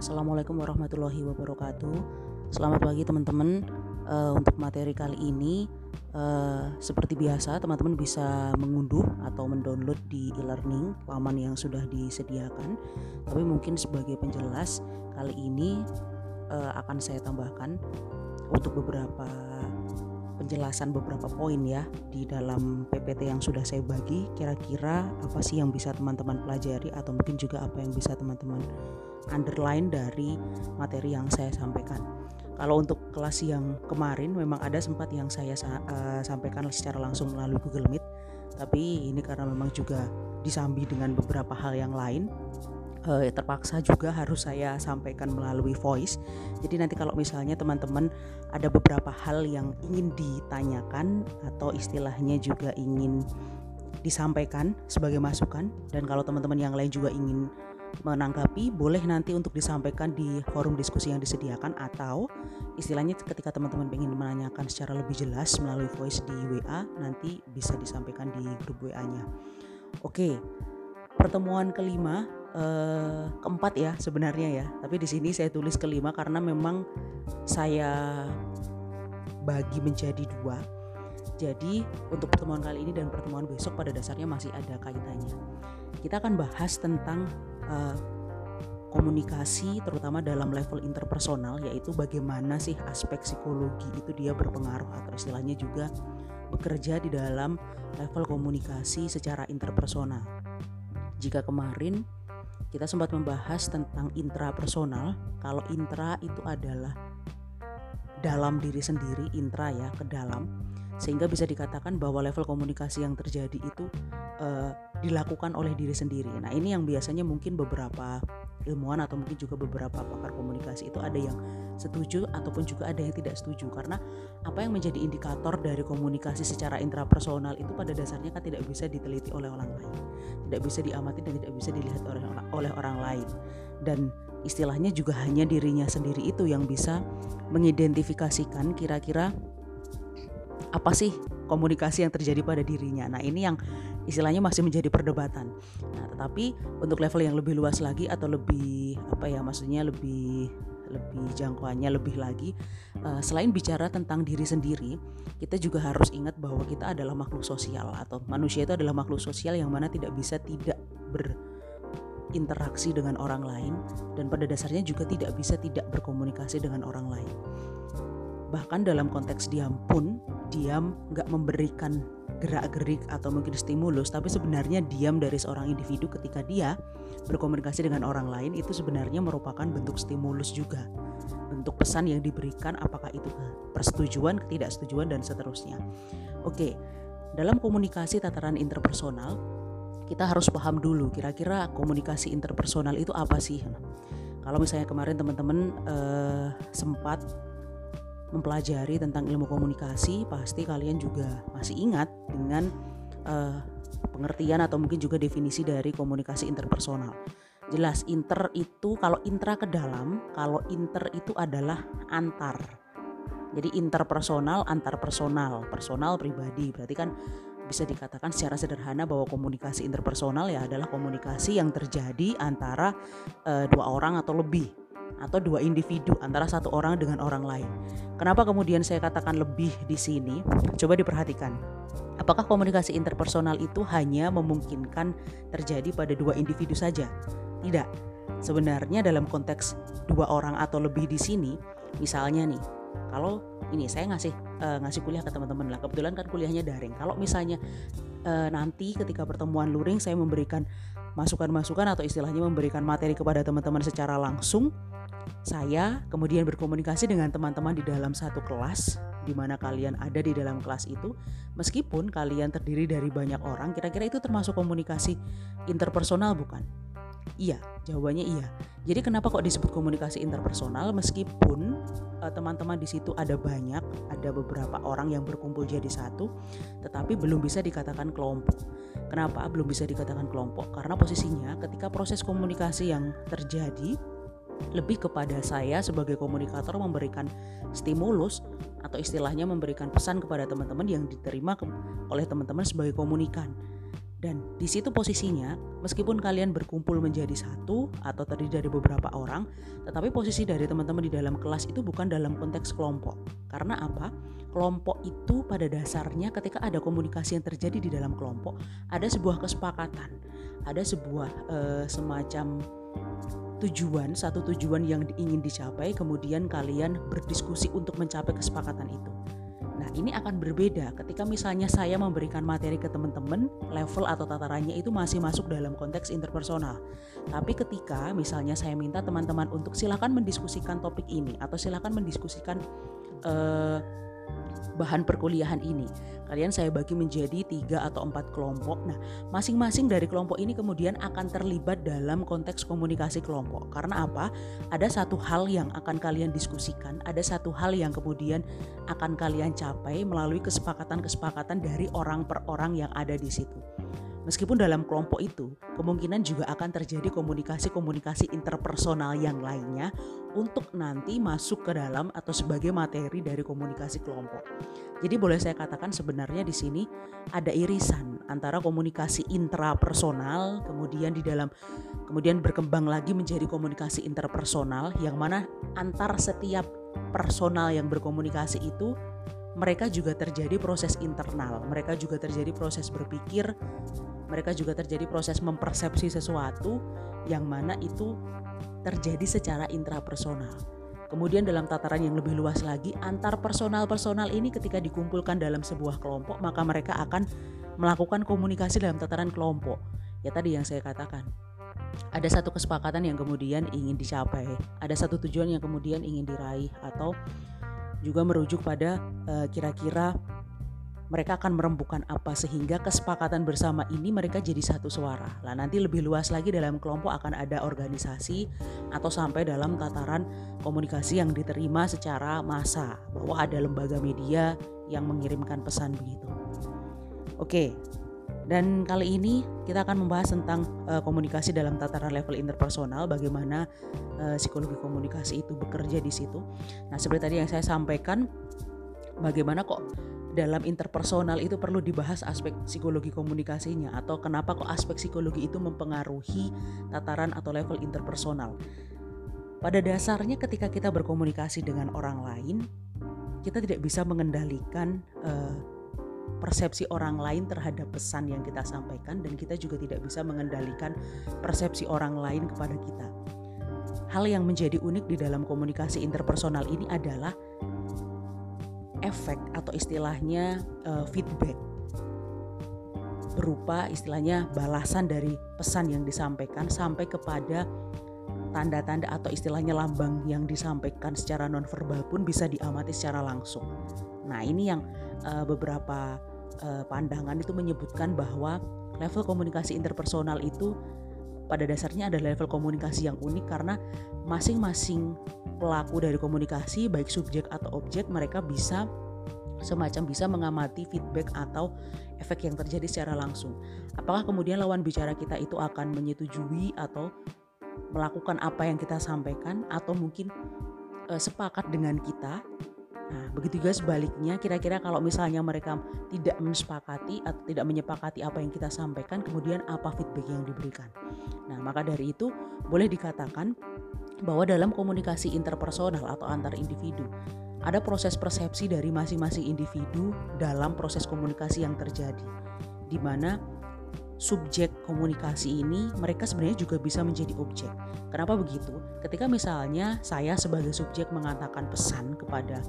Assalamualaikum warahmatullahi wabarakatuh. Selamat pagi teman-teman. Uh, untuk materi kali ini, uh, seperti biasa, teman-teman bisa mengunduh atau mendownload di e-learning laman yang sudah disediakan. Tapi mungkin sebagai penjelas, kali ini uh, akan saya tambahkan untuk beberapa penjelasan beberapa poin ya di dalam PPT yang sudah saya bagi kira-kira apa sih yang bisa teman-teman pelajari atau mungkin juga apa yang bisa teman-teman underline dari materi yang saya sampaikan. Kalau untuk kelas yang kemarin memang ada sempat yang saya uh, sampaikan secara langsung melalui Google Meet, tapi ini karena memang juga disambi dengan beberapa hal yang lain uh, terpaksa juga harus saya sampaikan melalui voice. Jadi nanti kalau misalnya teman-teman ada beberapa hal yang ingin ditanyakan atau istilahnya juga ingin disampaikan sebagai masukan dan kalau teman-teman yang lain juga ingin menanggapi boleh nanti untuk disampaikan di forum diskusi yang disediakan atau istilahnya ketika teman-teman ingin menanyakan secara lebih jelas melalui voice di WA nanti bisa disampaikan di grup WA-nya. Oke. Pertemuan kelima uh, keempat ya sebenarnya ya tapi di sini saya tulis kelima karena memang saya bagi menjadi dua jadi untuk pertemuan kali ini dan pertemuan besok pada dasarnya masih ada kaitannya kita akan bahas tentang uh, komunikasi terutama dalam level interpersonal yaitu bagaimana sih aspek psikologi itu dia berpengaruh atau istilahnya juga bekerja di dalam level komunikasi secara interpersonal. Jika kemarin kita sempat membahas tentang intrapersonal. Kalau intra itu adalah dalam diri sendiri, intra ya, ke dalam. Sehingga bisa dikatakan bahwa level komunikasi yang terjadi itu uh, dilakukan oleh diri sendiri. Nah, ini yang biasanya mungkin beberapa ilmuwan atau mungkin juga beberapa pakar komunikasi itu ada yang setuju ataupun juga ada yang tidak setuju karena apa yang menjadi indikator dari komunikasi secara intrapersonal itu pada dasarnya kan tidak bisa diteliti oleh orang lain tidak bisa diamati dan tidak bisa dilihat oleh oleh orang lain dan istilahnya juga hanya dirinya sendiri itu yang bisa mengidentifikasikan kira-kira apa sih komunikasi yang terjadi pada dirinya. Nah, ini yang istilahnya masih menjadi perdebatan. Nah, tetapi untuk level yang lebih luas lagi atau lebih apa ya maksudnya lebih lebih jangkauannya lebih lagi uh, selain bicara tentang diri sendiri kita juga harus ingat bahwa kita adalah makhluk sosial atau manusia itu adalah makhluk sosial yang mana tidak bisa tidak berinteraksi dengan orang lain dan pada dasarnya juga tidak bisa tidak berkomunikasi dengan orang lain bahkan dalam konteks diam pun diam nggak memberikan gerak-gerik atau mungkin stimulus tapi sebenarnya diam dari seorang individu ketika dia berkomunikasi dengan orang lain itu sebenarnya merupakan bentuk stimulus juga. Bentuk pesan yang diberikan apakah itu persetujuan ketidaksetujuan dan seterusnya. Oke dalam komunikasi tataran interpersonal kita harus paham dulu kira-kira komunikasi interpersonal itu apa sih. Kalau misalnya kemarin teman-teman uh, sempat mempelajari tentang ilmu komunikasi, pasti kalian juga masih ingat dengan uh, pengertian atau mungkin juga definisi dari komunikasi interpersonal. Jelas inter itu kalau intra ke dalam, kalau inter itu adalah antar. Jadi interpersonal, antar personal, personal pribadi. Berarti kan bisa dikatakan secara sederhana bahwa komunikasi interpersonal ya adalah komunikasi yang terjadi antara uh, dua orang atau lebih atau dua individu antara satu orang dengan orang lain. Kenapa kemudian saya katakan lebih di sini? Coba diperhatikan. Apakah komunikasi interpersonal itu hanya memungkinkan terjadi pada dua individu saja? Tidak. Sebenarnya dalam konteks dua orang atau lebih di sini, misalnya nih, kalau ini saya ngasih uh, ngasih kuliah ke teman-teman lah. Kebetulan kan kuliahnya daring. Kalau misalnya uh, nanti ketika pertemuan luring saya memberikan masukan-masukan atau istilahnya memberikan materi kepada teman-teman secara langsung saya kemudian berkomunikasi dengan teman-teman di dalam satu kelas di mana kalian ada di dalam kelas itu meskipun kalian terdiri dari banyak orang kira-kira itu termasuk komunikasi interpersonal bukan? Iya, jawabannya iya. Jadi kenapa kok disebut komunikasi interpersonal meskipun uh, teman-teman di situ ada banyak, ada beberapa orang yang berkumpul jadi satu, tetapi belum bisa dikatakan kelompok. Kenapa belum bisa dikatakan kelompok? Karena posisinya ketika proses komunikasi yang terjadi lebih kepada saya sebagai komunikator memberikan stimulus atau istilahnya memberikan pesan kepada teman-teman yang diterima oleh teman-teman sebagai komunikan. Dan di situ posisinya, meskipun kalian berkumpul menjadi satu atau terdiri dari beberapa orang, tetapi posisi dari teman-teman di dalam kelas itu bukan dalam konteks kelompok. Karena apa? Kelompok itu pada dasarnya ketika ada komunikasi yang terjadi di dalam kelompok, ada sebuah kesepakatan, ada sebuah uh, semacam tujuan, satu tujuan yang ingin dicapai, kemudian kalian berdiskusi untuk mencapai kesepakatan itu. Nah, ini akan berbeda ketika misalnya saya memberikan materi ke teman-teman, level atau tatarannya itu masih masuk dalam konteks interpersonal. Tapi ketika misalnya saya minta teman-teman untuk silakan mendiskusikan topik ini atau silakan mendiskusikan uh, bahan perkuliahan ini. Kalian saya bagi menjadi tiga atau empat kelompok. Nah, masing-masing dari kelompok ini kemudian akan terlibat dalam konteks komunikasi kelompok. Karena apa? Ada satu hal yang akan kalian diskusikan, ada satu hal yang kemudian akan kalian capai melalui kesepakatan-kesepakatan dari orang per orang yang ada di situ. Meskipun dalam kelompok itu, kemungkinan juga akan terjadi komunikasi-komunikasi interpersonal yang lainnya untuk nanti masuk ke dalam atau sebagai materi dari komunikasi kelompok. Jadi boleh saya katakan sebenarnya di sini ada irisan antara komunikasi intrapersonal kemudian di dalam kemudian berkembang lagi menjadi komunikasi interpersonal yang mana antar setiap personal yang berkomunikasi itu mereka juga terjadi proses internal, mereka juga terjadi proses berpikir, mereka juga terjadi proses mempersepsi sesuatu yang mana itu terjadi secara intrapersonal. Kemudian dalam tataran yang lebih luas lagi, antar personal-personal ini ketika dikumpulkan dalam sebuah kelompok, maka mereka akan melakukan komunikasi dalam tataran kelompok. Ya tadi yang saya katakan, ada satu kesepakatan yang kemudian ingin dicapai, ada satu tujuan yang kemudian ingin diraih atau juga merujuk pada uh, kira-kira mereka akan merembukan apa sehingga kesepakatan bersama ini mereka jadi satu suara. Lah nanti lebih luas lagi dalam kelompok akan ada organisasi atau sampai dalam tataran komunikasi yang diterima secara massa bahwa ada lembaga media yang mengirimkan pesan begitu. Oke. Dan kali ini kita akan membahas tentang uh, komunikasi dalam tataran level interpersonal, bagaimana uh, psikologi komunikasi itu bekerja di situ. Nah, seperti tadi yang saya sampaikan, bagaimana kok dalam interpersonal itu perlu dibahas aspek psikologi komunikasinya atau kenapa kok aspek psikologi itu mempengaruhi tataran atau level interpersonal. Pada dasarnya ketika kita berkomunikasi dengan orang lain, kita tidak bisa mengendalikan uh, persepsi orang lain terhadap pesan yang kita sampaikan dan kita juga tidak bisa mengendalikan persepsi orang lain kepada kita. Hal yang menjadi unik di dalam komunikasi interpersonal ini adalah efek atau istilahnya uh, feedback berupa istilahnya balasan dari pesan yang disampaikan sampai kepada tanda-tanda atau istilahnya lambang yang disampaikan secara nonverbal pun bisa diamati secara langsung. Nah, ini yang uh, beberapa uh, pandangan itu menyebutkan bahwa level komunikasi interpersonal itu pada dasarnya ada level komunikasi yang unik karena masing-masing pelaku dari komunikasi baik subjek atau objek mereka bisa semacam bisa mengamati feedback atau efek yang terjadi secara langsung. Apakah kemudian lawan bicara kita itu akan menyetujui atau melakukan apa yang kita sampaikan atau mungkin e, sepakat dengan kita Nah, begitu juga sebaliknya, kira-kira kalau misalnya mereka tidak mensepakati atau tidak menyepakati apa yang kita sampaikan, kemudian apa feedback yang diberikan. Nah, maka dari itu boleh dikatakan bahwa dalam komunikasi interpersonal atau antar individu, ada proses persepsi dari masing-masing individu dalam proses komunikasi yang terjadi, di mana subjek komunikasi ini mereka sebenarnya juga bisa menjadi objek. Kenapa begitu? Ketika misalnya saya sebagai subjek mengatakan pesan kepada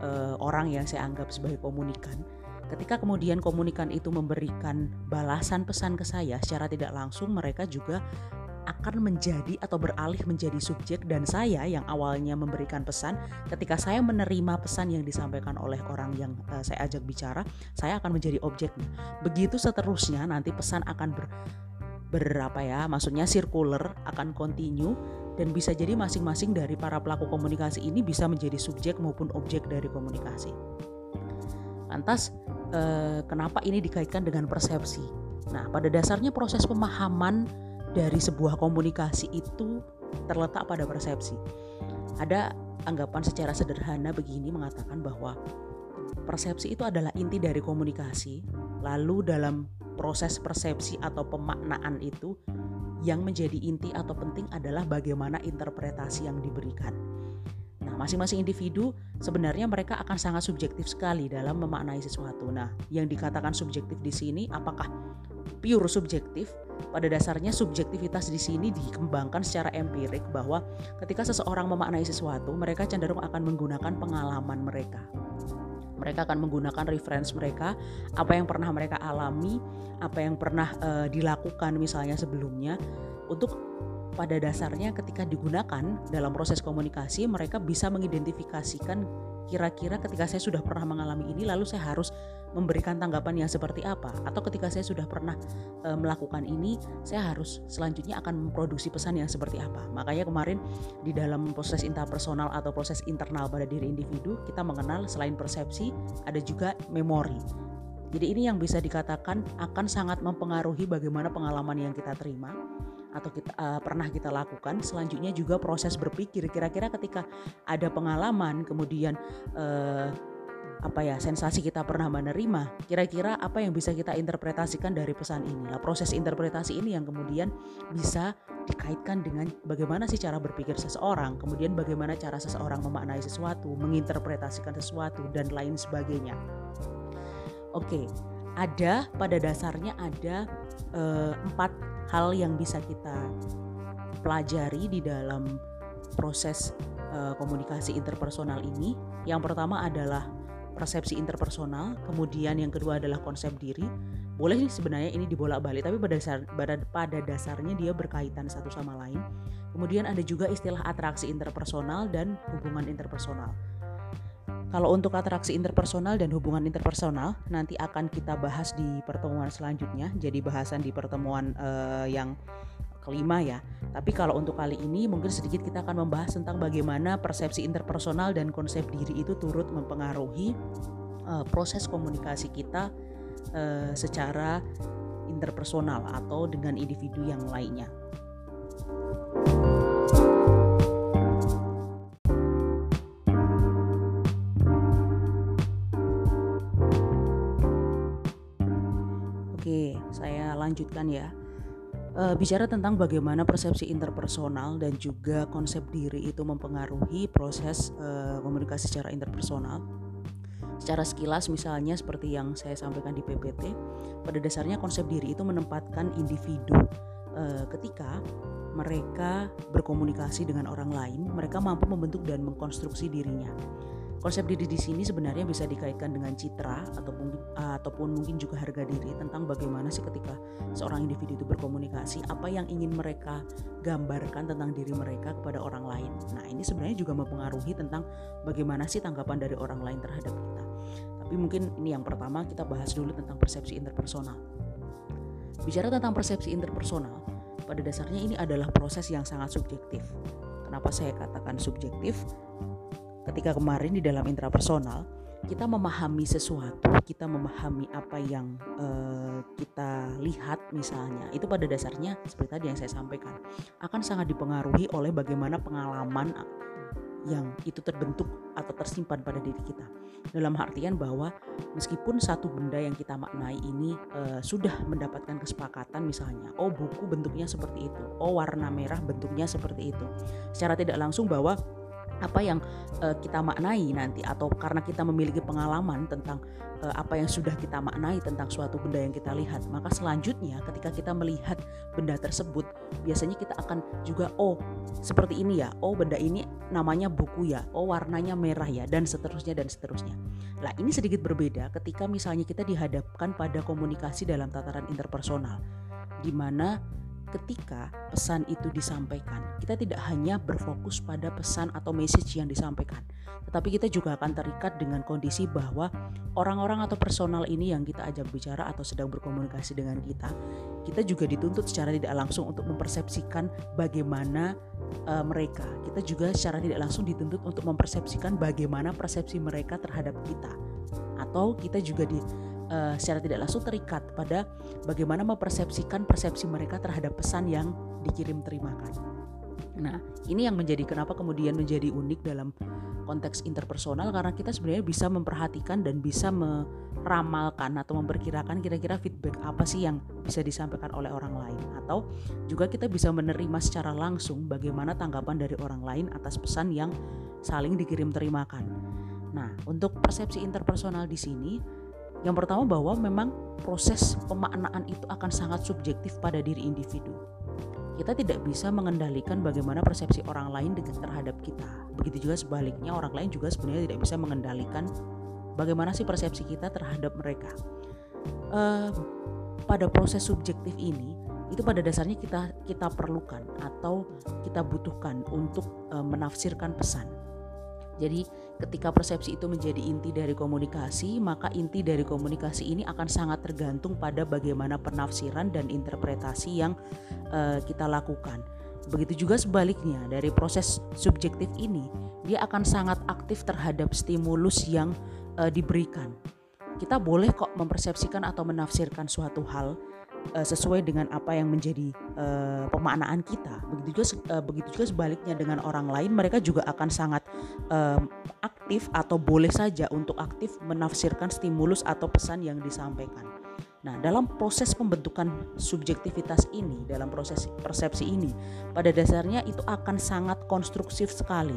uh, orang yang saya anggap sebagai komunikan. Ketika kemudian komunikan itu memberikan balasan pesan ke saya secara tidak langsung, mereka juga akan menjadi atau beralih menjadi subjek dan saya yang awalnya memberikan pesan ketika saya menerima pesan yang disampaikan oleh orang yang uh, saya ajak bicara saya akan menjadi objeknya begitu seterusnya nanti pesan akan ber berapa ya maksudnya circular akan continue dan bisa jadi masing-masing dari para pelaku komunikasi ini bisa menjadi subjek maupun objek dari komunikasi. Lantas, eh, kenapa ini dikaitkan dengan persepsi? Nah, pada dasarnya proses pemahaman dari sebuah komunikasi itu terletak pada persepsi. Ada anggapan secara sederhana begini mengatakan bahwa persepsi itu adalah inti dari komunikasi. Lalu dalam proses persepsi atau pemaknaan itu yang menjadi inti atau penting adalah bagaimana interpretasi yang diberikan. Nah, masing-masing individu sebenarnya mereka akan sangat subjektif sekali dalam memaknai sesuatu. Nah, yang dikatakan subjektif di sini apakah pure subjektif? Pada dasarnya subjektivitas di sini dikembangkan secara empirik bahwa ketika seseorang memaknai sesuatu, mereka cenderung akan menggunakan pengalaman mereka. Mereka akan menggunakan reference mereka, apa yang pernah mereka alami, apa yang pernah uh, dilakukan misalnya sebelumnya untuk pada dasarnya ketika digunakan dalam proses komunikasi mereka bisa mengidentifikasikan kira-kira ketika saya sudah pernah mengalami ini lalu saya harus memberikan tanggapan yang seperti apa. Atau ketika saya sudah pernah e, melakukan ini saya harus selanjutnya akan memproduksi pesan yang seperti apa. Makanya kemarin di dalam proses interpersonal atau proses internal pada diri individu kita mengenal selain persepsi ada juga memori. Jadi ini yang bisa dikatakan akan sangat mempengaruhi bagaimana pengalaman yang kita terima atau kita uh, pernah kita lakukan. Selanjutnya juga proses berpikir kira-kira ketika ada pengalaman kemudian uh, apa ya sensasi kita pernah menerima kira-kira apa yang bisa kita interpretasikan dari pesan ini lah proses interpretasi ini yang kemudian bisa dikaitkan dengan bagaimana sih cara berpikir seseorang kemudian bagaimana cara seseorang memaknai sesuatu menginterpretasikan sesuatu dan lain sebagainya oke ada pada dasarnya ada uh, empat hal yang bisa kita pelajari di dalam proses uh, komunikasi interpersonal ini. Yang pertama adalah persepsi interpersonal, kemudian yang kedua adalah konsep diri. Boleh sih sebenarnya ini dibolak-balik, tapi pada, dasar, pada, pada dasarnya dia berkaitan satu sama lain. Kemudian ada juga istilah atraksi interpersonal dan hubungan interpersonal. Kalau untuk atraksi interpersonal dan hubungan interpersonal nanti akan kita bahas di pertemuan selanjutnya. Jadi bahasan di pertemuan uh, yang kelima ya. Tapi kalau untuk kali ini mungkin sedikit kita akan membahas tentang bagaimana persepsi interpersonal dan konsep diri itu turut mempengaruhi uh, proses komunikasi kita uh, secara interpersonal atau dengan individu yang lainnya. Lanjutkan ya. E, bicara tentang bagaimana persepsi interpersonal dan juga konsep diri itu mempengaruhi proses e, komunikasi secara interpersonal. Secara sekilas misalnya seperti yang saya sampaikan di PPT, pada dasarnya konsep diri itu menempatkan individu e, ketika mereka berkomunikasi dengan orang lain, mereka mampu membentuk dan mengkonstruksi dirinya. Konsep diri di sini sebenarnya bisa dikaitkan dengan citra ataupun ataupun mungkin juga harga diri tentang bagaimana sih ketika seorang individu itu berkomunikasi, apa yang ingin mereka gambarkan tentang diri mereka kepada orang lain. Nah, ini sebenarnya juga mempengaruhi tentang bagaimana sih tanggapan dari orang lain terhadap kita. Tapi mungkin ini yang pertama kita bahas dulu tentang persepsi interpersonal. Bicara tentang persepsi interpersonal, pada dasarnya ini adalah proses yang sangat subjektif. Kenapa saya katakan subjektif? Ketika kemarin di dalam intrapersonal kita memahami sesuatu, kita memahami apa yang uh, kita lihat misalnya, itu pada dasarnya seperti tadi yang saya sampaikan akan sangat dipengaruhi oleh bagaimana pengalaman yang itu terbentuk atau tersimpan pada diri kita. Dalam artian bahwa meskipun satu benda yang kita maknai ini uh, sudah mendapatkan kesepakatan misalnya, oh buku bentuknya seperti itu, oh warna merah bentuknya seperti itu. Secara tidak langsung bahwa apa yang uh, kita maknai nanti atau karena kita memiliki pengalaman tentang uh, apa yang sudah kita maknai tentang suatu benda yang kita lihat maka selanjutnya ketika kita melihat benda tersebut biasanya kita akan juga oh seperti ini ya oh benda ini namanya buku ya oh warnanya merah ya dan seterusnya dan seterusnya. Lah ini sedikit berbeda ketika misalnya kita dihadapkan pada komunikasi dalam tataran interpersonal di mana ketika pesan itu disampaikan, kita tidak hanya berfokus pada pesan atau message yang disampaikan, tetapi kita juga akan terikat dengan kondisi bahwa orang-orang atau personal ini yang kita ajak bicara atau sedang berkomunikasi dengan kita, kita juga dituntut secara tidak langsung untuk mempersepsikan bagaimana uh, mereka. Kita juga secara tidak langsung dituntut untuk mempersepsikan bagaimana persepsi mereka terhadap kita. Atau kita juga di uh, secara tidak langsung terikat pada bagaimana mempersepsikan persepsi mereka terhadap pesan yang dikirim terimakan. Nah, ini yang menjadi kenapa kemudian menjadi unik dalam konteks interpersonal karena kita sebenarnya bisa memperhatikan dan bisa meramalkan atau memperkirakan kira-kira feedback apa sih yang bisa disampaikan oleh orang lain atau juga kita bisa menerima secara langsung bagaimana tanggapan dari orang lain atas pesan yang saling dikirim terimakan. Nah, untuk persepsi interpersonal di sini yang pertama bahwa memang proses pemaknaan itu akan sangat subjektif pada diri individu kita tidak bisa mengendalikan bagaimana persepsi orang lain terhadap kita. Begitu juga sebaliknya orang lain juga sebenarnya tidak bisa mengendalikan bagaimana sih persepsi kita terhadap mereka. Uh, pada proses subjektif ini itu pada dasarnya kita kita perlukan atau kita butuhkan untuk uh, menafsirkan pesan. Jadi ketika persepsi itu menjadi inti dari komunikasi, maka inti dari komunikasi ini akan sangat tergantung pada bagaimana penafsiran dan interpretasi yang uh, kita lakukan. Begitu juga sebaliknya dari proses subjektif ini, dia akan sangat aktif terhadap stimulus yang uh, diberikan. Kita boleh kok mempersepsikan atau menafsirkan suatu hal uh, sesuai dengan apa yang menjadi uh, pemaknaan kita. Begitu juga uh, begitu juga sebaliknya dengan orang lain, mereka juga akan sangat uh, aktif atau boleh saja untuk aktif menafsirkan stimulus atau pesan yang disampaikan. Nah, dalam proses pembentukan subjektivitas ini, dalam proses persepsi ini, pada dasarnya itu akan sangat konstruktif sekali.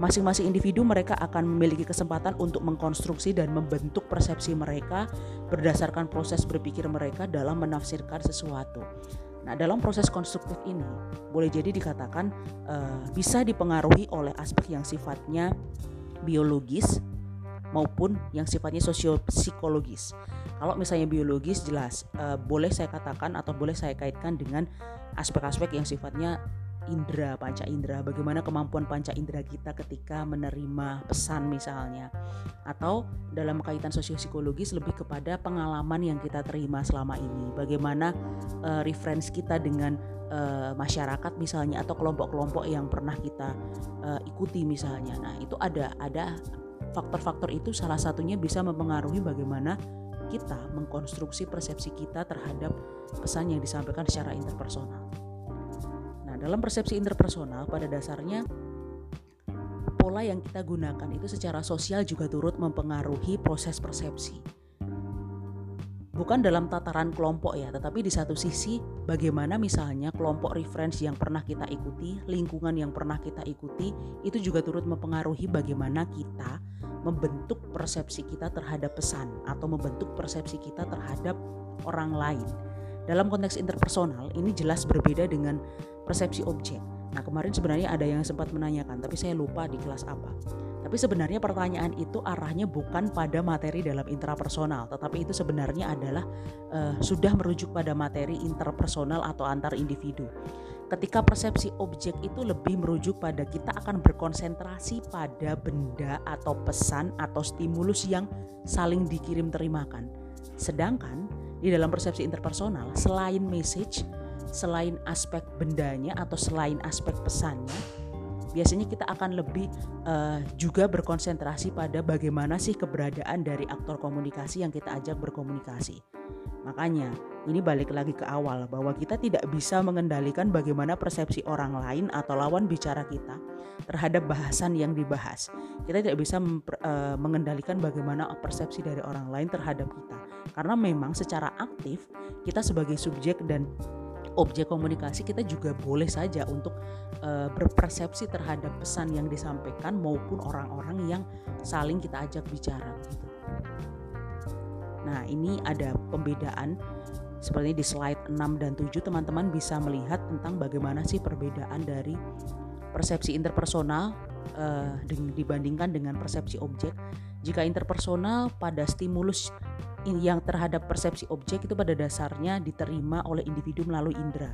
Masing-masing individu mereka akan memiliki kesempatan untuk mengkonstruksi dan membentuk persepsi mereka berdasarkan proses berpikir mereka dalam menafsirkan sesuatu. Nah, dalam proses konstruktif ini boleh jadi dikatakan uh, bisa dipengaruhi oleh aspek yang sifatnya biologis maupun yang sifatnya sosio-psikologis. Kalau misalnya biologis jelas uh, boleh saya katakan atau boleh saya kaitkan dengan aspek-aspek yang sifatnya indera, panca indera, bagaimana kemampuan panca indera kita ketika menerima pesan misalnya. Atau dalam kaitan sosio-psikologis lebih kepada pengalaman yang kita terima selama ini, bagaimana uh, reference kita dengan uh, masyarakat misalnya atau kelompok-kelompok yang pernah kita uh, ikuti misalnya. Nah, itu ada ada faktor-faktor itu salah satunya bisa mempengaruhi bagaimana kita mengkonstruksi persepsi kita terhadap pesan yang disampaikan secara interpersonal. Dalam persepsi interpersonal pada dasarnya pola yang kita gunakan itu secara sosial juga turut mempengaruhi proses persepsi. Bukan dalam tataran kelompok ya, tetapi di satu sisi bagaimana misalnya kelompok reference yang pernah kita ikuti, lingkungan yang pernah kita ikuti, itu juga turut mempengaruhi bagaimana kita membentuk persepsi kita terhadap pesan atau membentuk persepsi kita terhadap orang lain. Dalam konteks interpersonal ini jelas berbeda dengan persepsi objek. Nah, kemarin sebenarnya ada yang sempat menanyakan, tapi saya lupa di kelas apa. Tapi sebenarnya pertanyaan itu arahnya bukan pada materi dalam intrapersonal, tetapi itu sebenarnya adalah uh, sudah merujuk pada materi interpersonal atau antar individu ketika persepsi objek itu lebih merujuk pada kita akan berkonsentrasi pada benda atau pesan atau stimulus yang saling dikirim terimakan. Sedangkan di dalam persepsi interpersonal selain message, selain aspek bendanya atau selain aspek pesannya, biasanya kita akan lebih uh, juga berkonsentrasi pada bagaimana sih keberadaan dari aktor komunikasi yang kita ajak berkomunikasi. Makanya, ini balik lagi ke awal bahwa kita tidak bisa mengendalikan bagaimana persepsi orang lain atau lawan bicara kita terhadap bahasan yang dibahas. Kita tidak bisa uh, mengendalikan bagaimana persepsi dari orang lain terhadap kita. Karena memang secara aktif kita sebagai subjek dan objek komunikasi kita juga boleh saja untuk uh, berpersepsi terhadap pesan yang disampaikan maupun orang-orang yang saling kita ajak bicara gitu. Nah, ini ada pembedaan seperti di slide 6 dan 7 teman-teman bisa melihat tentang bagaimana sih perbedaan dari persepsi interpersonal uh, dibandingkan dengan persepsi objek. Jika interpersonal pada stimulus yang terhadap persepsi objek itu pada dasarnya diterima oleh individu melalui indera.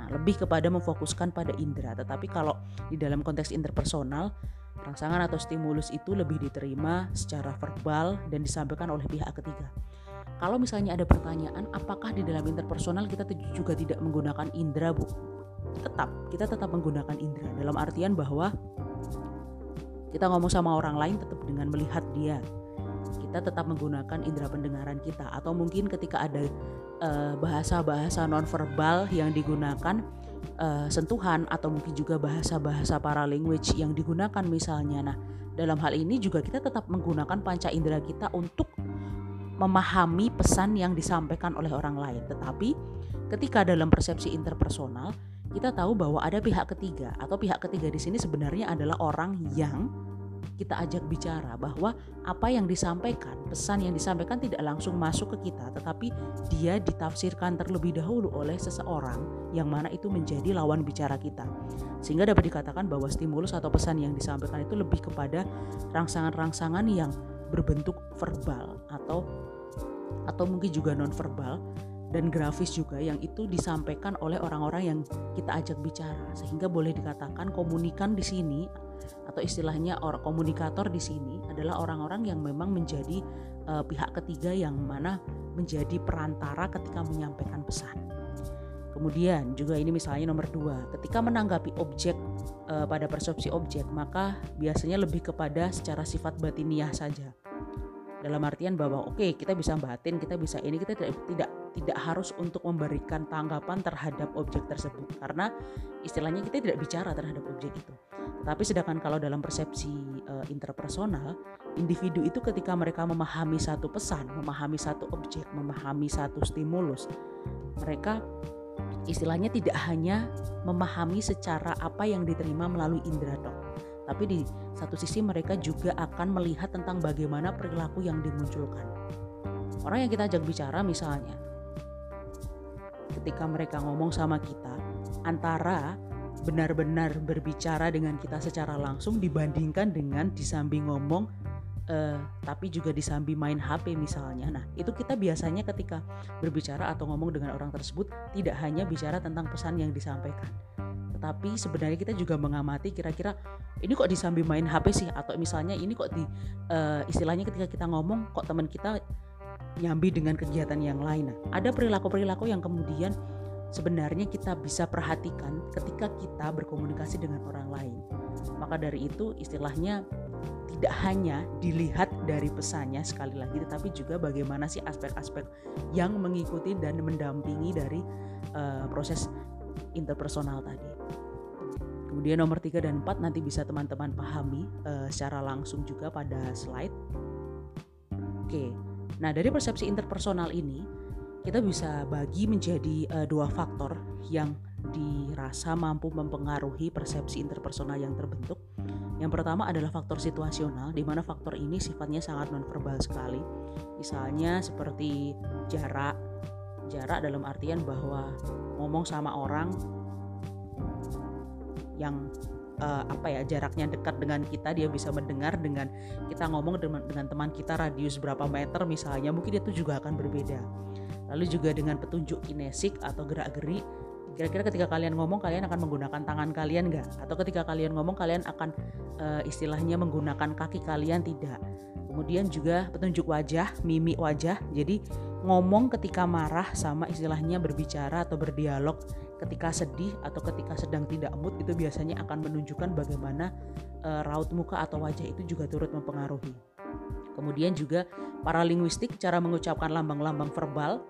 Nah, lebih kepada memfokuskan pada indera. Tetapi kalau di dalam konteks interpersonal Rangsangan atau stimulus itu lebih diterima secara verbal dan disampaikan oleh pihak ketiga. Kalau misalnya ada pertanyaan, apakah di dalam interpersonal kita juga tidak menggunakan indera, Bu? Tetap, kita tetap menggunakan indera dalam artian bahwa kita ngomong sama orang lain tetap dengan melihat dia. Kita tetap menggunakan indera pendengaran kita atau mungkin ketika ada eh, bahasa-bahasa nonverbal yang digunakan uh, sentuhan atau mungkin juga bahasa-bahasa para language yang digunakan misalnya. Nah, dalam hal ini juga kita tetap menggunakan panca indera kita untuk memahami pesan yang disampaikan oleh orang lain. Tetapi ketika dalam persepsi interpersonal kita tahu bahwa ada pihak ketiga atau pihak ketiga di sini sebenarnya adalah orang yang kita ajak bicara bahwa apa yang disampaikan, pesan yang disampaikan tidak langsung masuk ke kita, tetapi dia ditafsirkan terlebih dahulu oleh seseorang yang mana itu menjadi lawan bicara kita. Sehingga dapat dikatakan bahwa stimulus atau pesan yang disampaikan itu lebih kepada rangsangan-rangsangan yang berbentuk verbal atau atau mungkin juga non verbal dan grafis juga yang itu disampaikan oleh orang-orang yang kita ajak bicara sehingga boleh dikatakan komunikan di sini atau istilahnya orang komunikator di sini adalah orang-orang yang memang menjadi uh, pihak ketiga yang mana menjadi perantara ketika menyampaikan pesan. Kemudian juga ini misalnya nomor dua, ketika menanggapi objek uh, pada persepsi objek maka biasanya lebih kepada secara sifat batiniah saja dalam artian bahwa oke okay, kita bisa batin kita bisa ini kita tidak tidak tidak harus untuk memberikan tanggapan terhadap objek tersebut. Karena istilahnya kita tidak bicara terhadap objek itu. Tetapi sedangkan kalau dalam persepsi uh, interpersonal individu itu ketika mereka memahami satu pesan memahami satu objek memahami satu stimulus mereka istilahnya tidak hanya memahami secara apa yang diterima melalui indera tapi di satu sisi mereka juga akan melihat tentang bagaimana perilaku yang dimunculkan. Orang yang kita ajak bicara misalnya, ketika mereka ngomong sama kita, antara benar-benar berbicara dengan kita secara langsung dibandingkan dengan disambi ngomong uh, tapi juga disambi main HP misalnya. Nah, itu kita biasanya ketika berbicara atau ngomong dengan orang tersebut tidak hanya bicara tentang pesan yang disampaikan, tetapi sebenarnya kita juga mengamati kira-kira ini kok disambi main HP sih atau misalnya ini kok di uh, istilahnya ketika kita ngomong kok teman kita nyambi dengan kegiatan yang lain. Nah, ada perilaku-perilaku yang kemudian sebenarnya kita bisa perhatikan ketika kita berkomunikasi dengan orang lain. Maka dari itu istilahnya tidak hanya dilihat dari pesannya sekali lagi tetapi juga bagaimana sih aspek-aspek yang mengikuti dan mendampingi dari uh, proses interpersonal tadi. Kemudian nomor 3 dan 4 nanti bisa teman-teman pahami uh, secara langsung juga pada slide. Oke. Nah, dari persepsi interpersonal ini kita bisa bagi menjadi uh, dua faktor yang dirasa mampu mempengaruhi persepsi interpersonal yang terbentuk. Yang pertama adalah faktor situasional, di mana faktor ini sifatnya sangat nonverbal sekali. Misalnya seperti jarak, jarak dalam artian bahwa ngomong sama orang yang uh, apa ya jaraknya dekat dengan kita dia bisa mendengar dengan kita ngomong dengan, dengan teman kita radius berapa meter misalnya mungkin itu juga akan berbeda. Lalu juga dengan petunjuk kinesik atau gerak gerik kira-kira ketika kalian ngomong kalian akan menggunakan tangan kalian nggak? Atau ketika kalian ngomong kalian akan uh, istilahnya menggunakan kaki kalian tidak? Kemudian juga petunjuk wajah mimik wajah. Jadi ngomong ketika marah sama istilahnya berbicara atau berdialog ketika sedih atau ketika sedang tidak mood itu biasanya akan menunjukkan bagaimana e, raut muka atau wajah itu juga turut mempengaruhi. Kemudian juga para linguistik cara mengucapkan lambang-lambang verbal,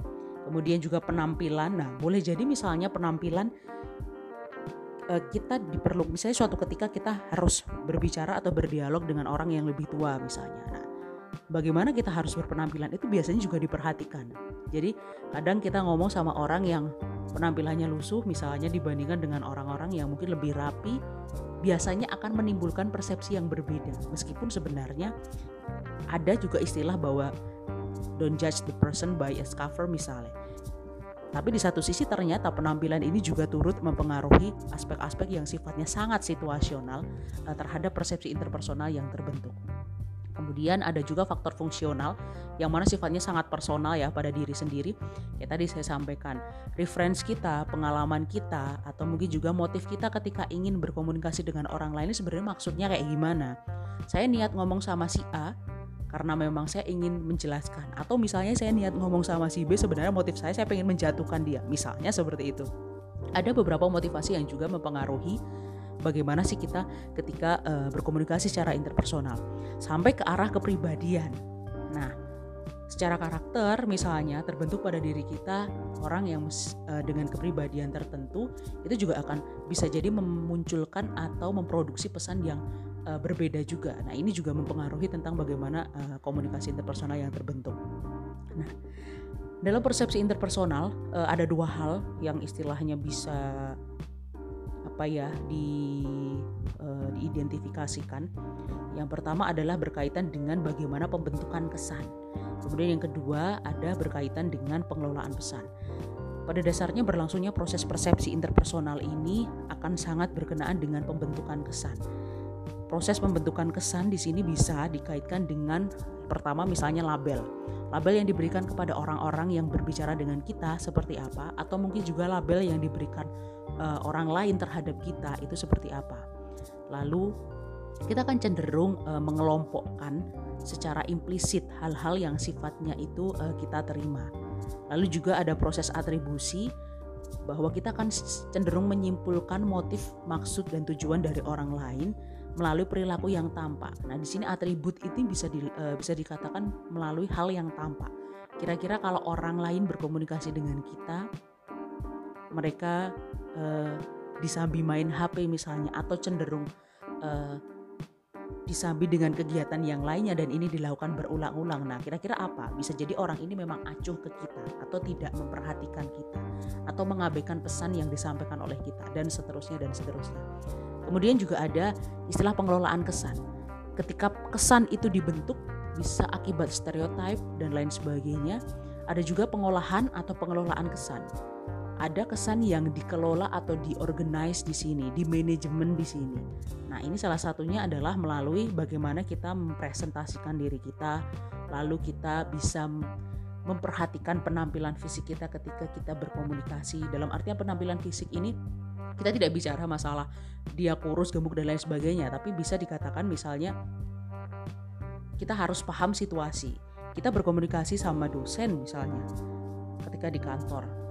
kemudian juga penampilan. Nah, boleh jadi misalnya penampilan e, kita diperlu misalnya suatu ketika kita harus berbicara atau berdialog dengan orang yang lebih tua misalnya. Nah, bagaimana kita harus berpenampilan itu biasanya juga diperhatikan. Jadi kadang kita ngomong sama orang yang penampilannya lusuh misalnya dibandingkan dengan orang-orang yang mungkin lebih rapi, biasanya akan menimbulkan persepsi yang berbeda. Meskipun sebenarnya ada juga istilah bahwa don't judge the person by its cover misalnya. Tapi di satu sisi ternyata penampilan ini juga turut mempengaruhi aspek-aspek yang sifatnya sangat situasional eh, terhadap persepsi interpersonal yang terbentuk. Kemudian ada juga faktor fungsional yang mana sifatnya sangat personal ya pada diri sendiri. Ya tadi saya sampaikan, reference kita, pengalaman kita atau mungkin juga motif kita ketika ingin berkomunikasi dengan orang lain sebenarnya maksudnya kayak gimana. Saya niat ngomong sama si A karena memang saya ingin menjelaskan atau misalnya saya niat ngomong sama si B sebenarnya motif saya saya ingin menjatuhkan dia. Misalnya seperti itu. Ada beberapa motivasi yang juga mempengaruhi bagaimana sih kita ketika uh, berkomunikasi secara interpersonal sampai ke arah kepribadian. Nah, secara karakter misalnya terbentuk pada diri kita orang yang uh, dengan kepribadian tertentu itu juga akan bisa jadi memunculkan atau memproduksi pesan yang uh, berbeda juga. Nah, ini juga mempengaruhi tentang bagaimana komunikasi interpersonal yang terbentuk. Nah, dalam persepsi interpersonal ada dua hal yang istilahnya bisa apa ya di uh, diidentifikasikan. Yang pertama adalah berkaitan dengan bagaimana pembentukan kesan. Kemudian yang kedua ada berkaitan dengan pengelolaan pesan. Pada dasarnya berlangsungnya proses persepsi interpersonal ini akan sangat berkenaan dengan pembentukan kesan. Proses pembentukan kesan di sini bisa dikaitkan dengan pertama misalnya label. Label yang diberikan kepada orang-orang yang berbicara dengan kita seperti apa atau mungkin juga label yang diberikan uh, orang lain terhadap kita itu seperti apa. Lalu kita akan cenderung uh, mengelompokkan secara implisit hal-hal yang sifatnya itu uh, kita terima Lalu juga ada proses atribusi bahwa kita akan cenderung menyimpulkan motif, maksud dan tujuan dari orang lain melalui perilaku yang tampak. Nah, di sini atribut itu bisa di, uh, bisa dikatakan melalui hal yang tampak. Kira-kira kalau orang lain berkomunikasi dengan kita, mereka uh, disambi main HP misalnya atau cenderung uh, disambi dengan kegiatan yang lainnya dan ini dilakukan berulang-ulang. Nah, kira-kira apa? Bisa jadi orang ini memang acuh ke kita atau tidak memperhatikan kita atau mengabaikan pesan yang disampaikan oleh kita dan seterusnya dan seterusnya. Kemudian juga ada istilah pengelolaan kesan. Ketika kesan itu dibentuk bisa akibat stereotip dan lain sebagainya. Ada juga pengolahan atau pengelolaan kesan ada kesan yang dikelola atau diorganize di sini, di manajemen di sini. Nah, ini salah satunya adalah melalui bagaimana kita mempresentasikan diri kita, lalu kita bisa memperhatikan penampilan fisik kita ketika kita berkomunikasi. Dalam artian penampilan fisik ini kita tidak bicara masalah dia kurus, gemuk dan lain sebagainya, tapi bisa dikatakan misalnya kita harus paham situasi. Kita berkomunikasi sama dosen misalnya ketika di kantor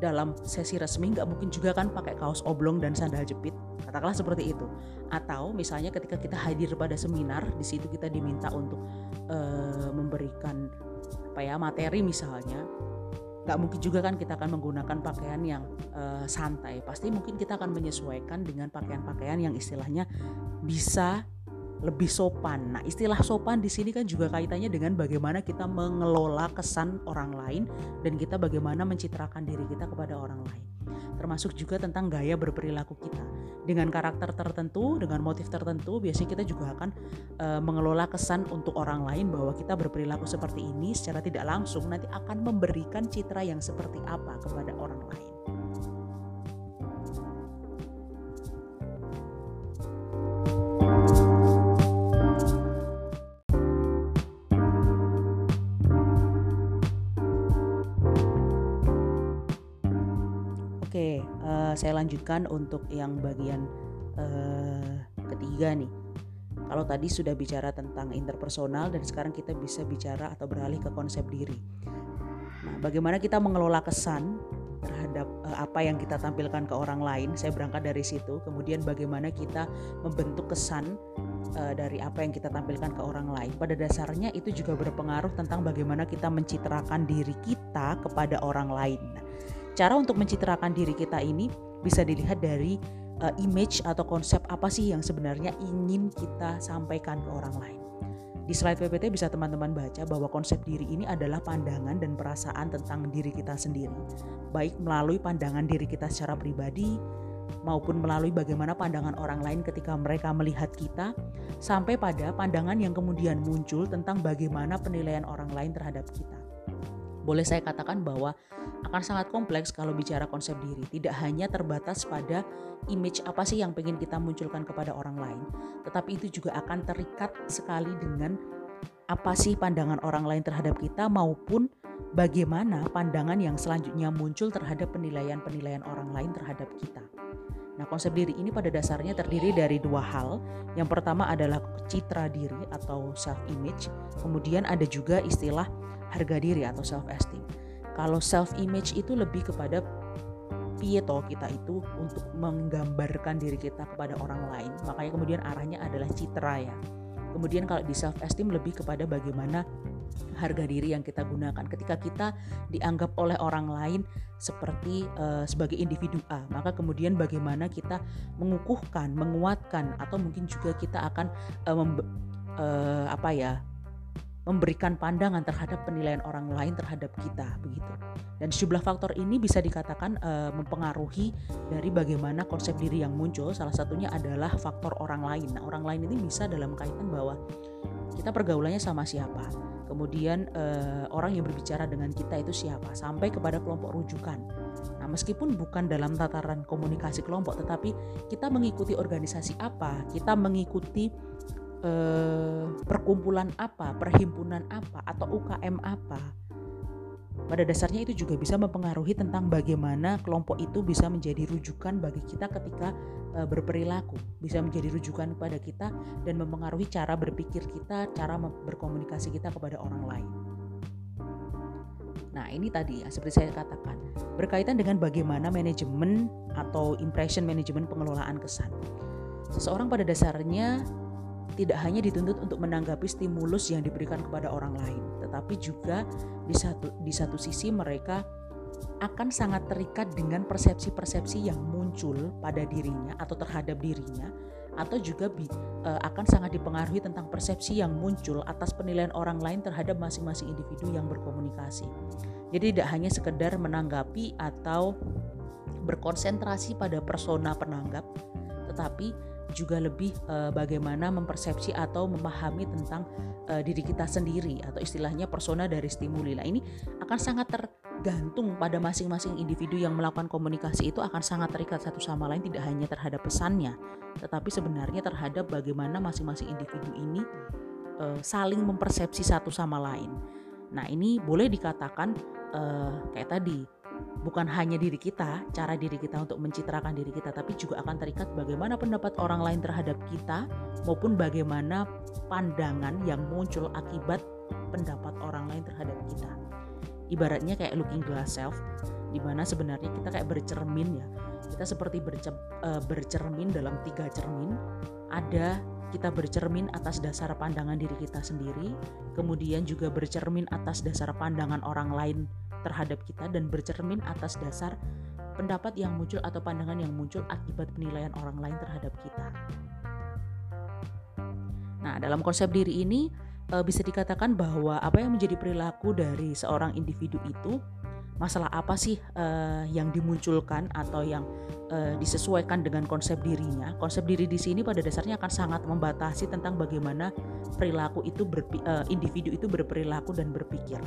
dalam sesi resmi nggak mungkin juga kan pakai kaos oblong dan sandal jepit katakanlah seperti itu atau misalnya ketika kita hadir pada seminar di situ kita diminta untuk uh, memberikan apa ya materi misalnya nggak mungkin juga kan kita akan menggunakan pakaian yang uh, santai. Pasti mungkin kita akan menyesuaikan dengan pakaian-pakaian yang istilahnya bisa lebih sopan. Nah, istilah sopan di sini kan juga kaitannya dengan bagaimana kita mengelola kesan orang lain dan kita bagaimana mencitrakan diri kita kepada orang lain. Termasuk juga tentang gaya berperilaku kita. Dengan karakter tertentu, dengan motif tertentu, biasanya kita juga akan e, mengelola kesan untuk orang lain bahwa kita berperilaku seperti ini secara tidak langsung nanti akan memberikan citra yang seperti apa kepada orang lain. Oke, uh, saya lanjutkan untuk yang bagian uh, ketiga nih. Kalau tadi sudah bicara tentang interpersonal dan sekarang kita bisa bicara atau beralih ke konsep diri. Nah, bagaimana kita mengelola kesan terhadap uh, apa yang kita tampilkan ke orang lain? Saya berangkat dari situ. Kemudian bagaimana kita membentuk kesan uh, dari apa yang kita tampilkan ke orang lain. Pada dasarnya itu juga berpengaruh tentang bagaimana kita mencitrakan diri kita kepada orang lain. Nah, cara untuk mencitrakan diri kita ini bisa dilihat dari uh, image atau konsep apa sih yang sebenarnya ingin kita sampaikan ke orang lain. Di slide PPT bisa teman-teman baca bahwa konsep diri ini adalah pandangan dan perasaan tentang diri kita sendiri, baik melalui pandangan diri kita secara pribadi maupun melalui bagaimana pandangan orang lain ketika mereka melihat kita, sampai pada pandangan yang kemudian muncul tentang bagaimana penilaian orang lain terhadap kita boleh saya katakan bahwa akan sangat kompleks kalau bicara konsep diri. Tidak hanya terbatas pada image apa sih yang pengen kita munculkan kepada orang lain, tetapi itu juga akan terikat sekali dengan apa sih pandangan orang lain terhadap kita maupun bagaimana pandangan yang selanjutnya muncul terhadap penilaian-penilaian orang lain terhadap kita. Nah, konsep diri ini pada dasarnya terdiri dari dua hal. Yang pertama adalah citra diri atau self image, kemudian ada juga istilah harga diri atau self esteem. Kalau self image itu lebih kepada pieto kita itu untuk menggambarkan diri kita kepada orang lain. Makanya kemudian arahnya adalah citra ya. Kemudian kalau di self esteem lebih kepada bagaimana harga diri yang kita gunakan. Ketika kita dianggap oleh orang lain seperti uh, sebagai individu A, maka kemudian bagaimana kita mengukuhkan, menguatkan, atau mungkin juga kita akan uh, uh, apa ya memberikan pandangan terhadap penilaian orang lain terhadap kita begitu. Dan sejumlah faktor ini bisa dikatakan uh, mempengaruhi dari bagaimana konsep diri yang muncul. Salah satunya adalah faktor orang lain. Nah, orang lain ini bisa dalam kaitan bahwa kita pergaulannya sama siapa. Kemudian uh, orang yang berbicara dengan kita itu siapa sampai kepada kelompok rujukan. Nah, meskipun bukan dalam tataran komunikasi kelompok tetapi kita mengikuti organisasi apa, kita mengikuti eh, perkumpulan apa, perhimpunan apa, atau UKM apa. Pada dasarnya itu juga bisa mempengaruhi tentang bagaimana kelompok itu bisa menjadi rujukan bagi kita ketika e, berperilaku, bisa menjadi rujukan kepada kita dan mempengaruhi cara berpikir kita, cara berkomunikasi kita kepada orang lain. Nah, ini tadi ya seperti saya katakan, berkaitan dengan bagaimana manajemen atau impression management pengelolaan kesan. Seseorang pada dasarnya tidak hanya dituntut untuk menanggapi stimulus yang diberikan kepada orang lain, tetapi juga di satu di satu sisi mereka akan sangat terikat dengan persepsi-persepsi yang muncul pada dirinya atau terhadap dirinya atau juga bi, e, akan sangat dipengaruhi tentang persepsi yang muncul atas penilaian orang lain terhadap masing-masing individu yang berkomunikasi. Jadi tidak hanya sekedar menanggapi atau berkonsentrasi pada persona penanggap, tetapi juga lebih uh, bagaimana mempersepsi atau memahami tentang uh, diri kita sendiri atau istilahnya persona dari stimuli. Nah, ini akan sangat tergantung pada masing-masing individu yang melakukan komunikasi itu akan sangat terikat satu sama lain tidak hanya terhadap pesannya, tetapi sebenarnya terhadap bagaimana masing-masing individu ini uh, saling mempersepsi satu sama lain. Nah, ini boleh dikatakan uh, kayak tadi bukan hanya diri kita, cara diri kita untuk mencitrakan diri kita, tapi juga akan terikat bagaimana pendapat orang lain terhadap kita maupun bagaimana pandangan yang muncul akibat pendapat orang lain terhadap kita. Ibaratnya kayak looking glass self, di mana sebenarnya kita kayak bercermin ya. Kita seperti berce uh, bercermin dalam tiga cermin. Ada kita bercermin atas dasar pandangan diri kita sendiri, kemudian juga bercermin atas dasar pandangan orang lain terhadap kita dan bercermin atas dasar pendapat yang muncul atau pandangan yang muncul akibat penilaian orang lain terhadap kita. Nah, dalam konsep diri ini e, bisa dikatakan bahwa apa yang menjadi perilaku dari seorang individu itu masalah apa sih e, yang dimunculkan atau yang e, disesuaikan dengan konsep dirinya. Konsep diri di sini pada dasarnya akan sangat membatasi tentang bagaimana perilaku itu e, individu itu berperilaku dan berpikir.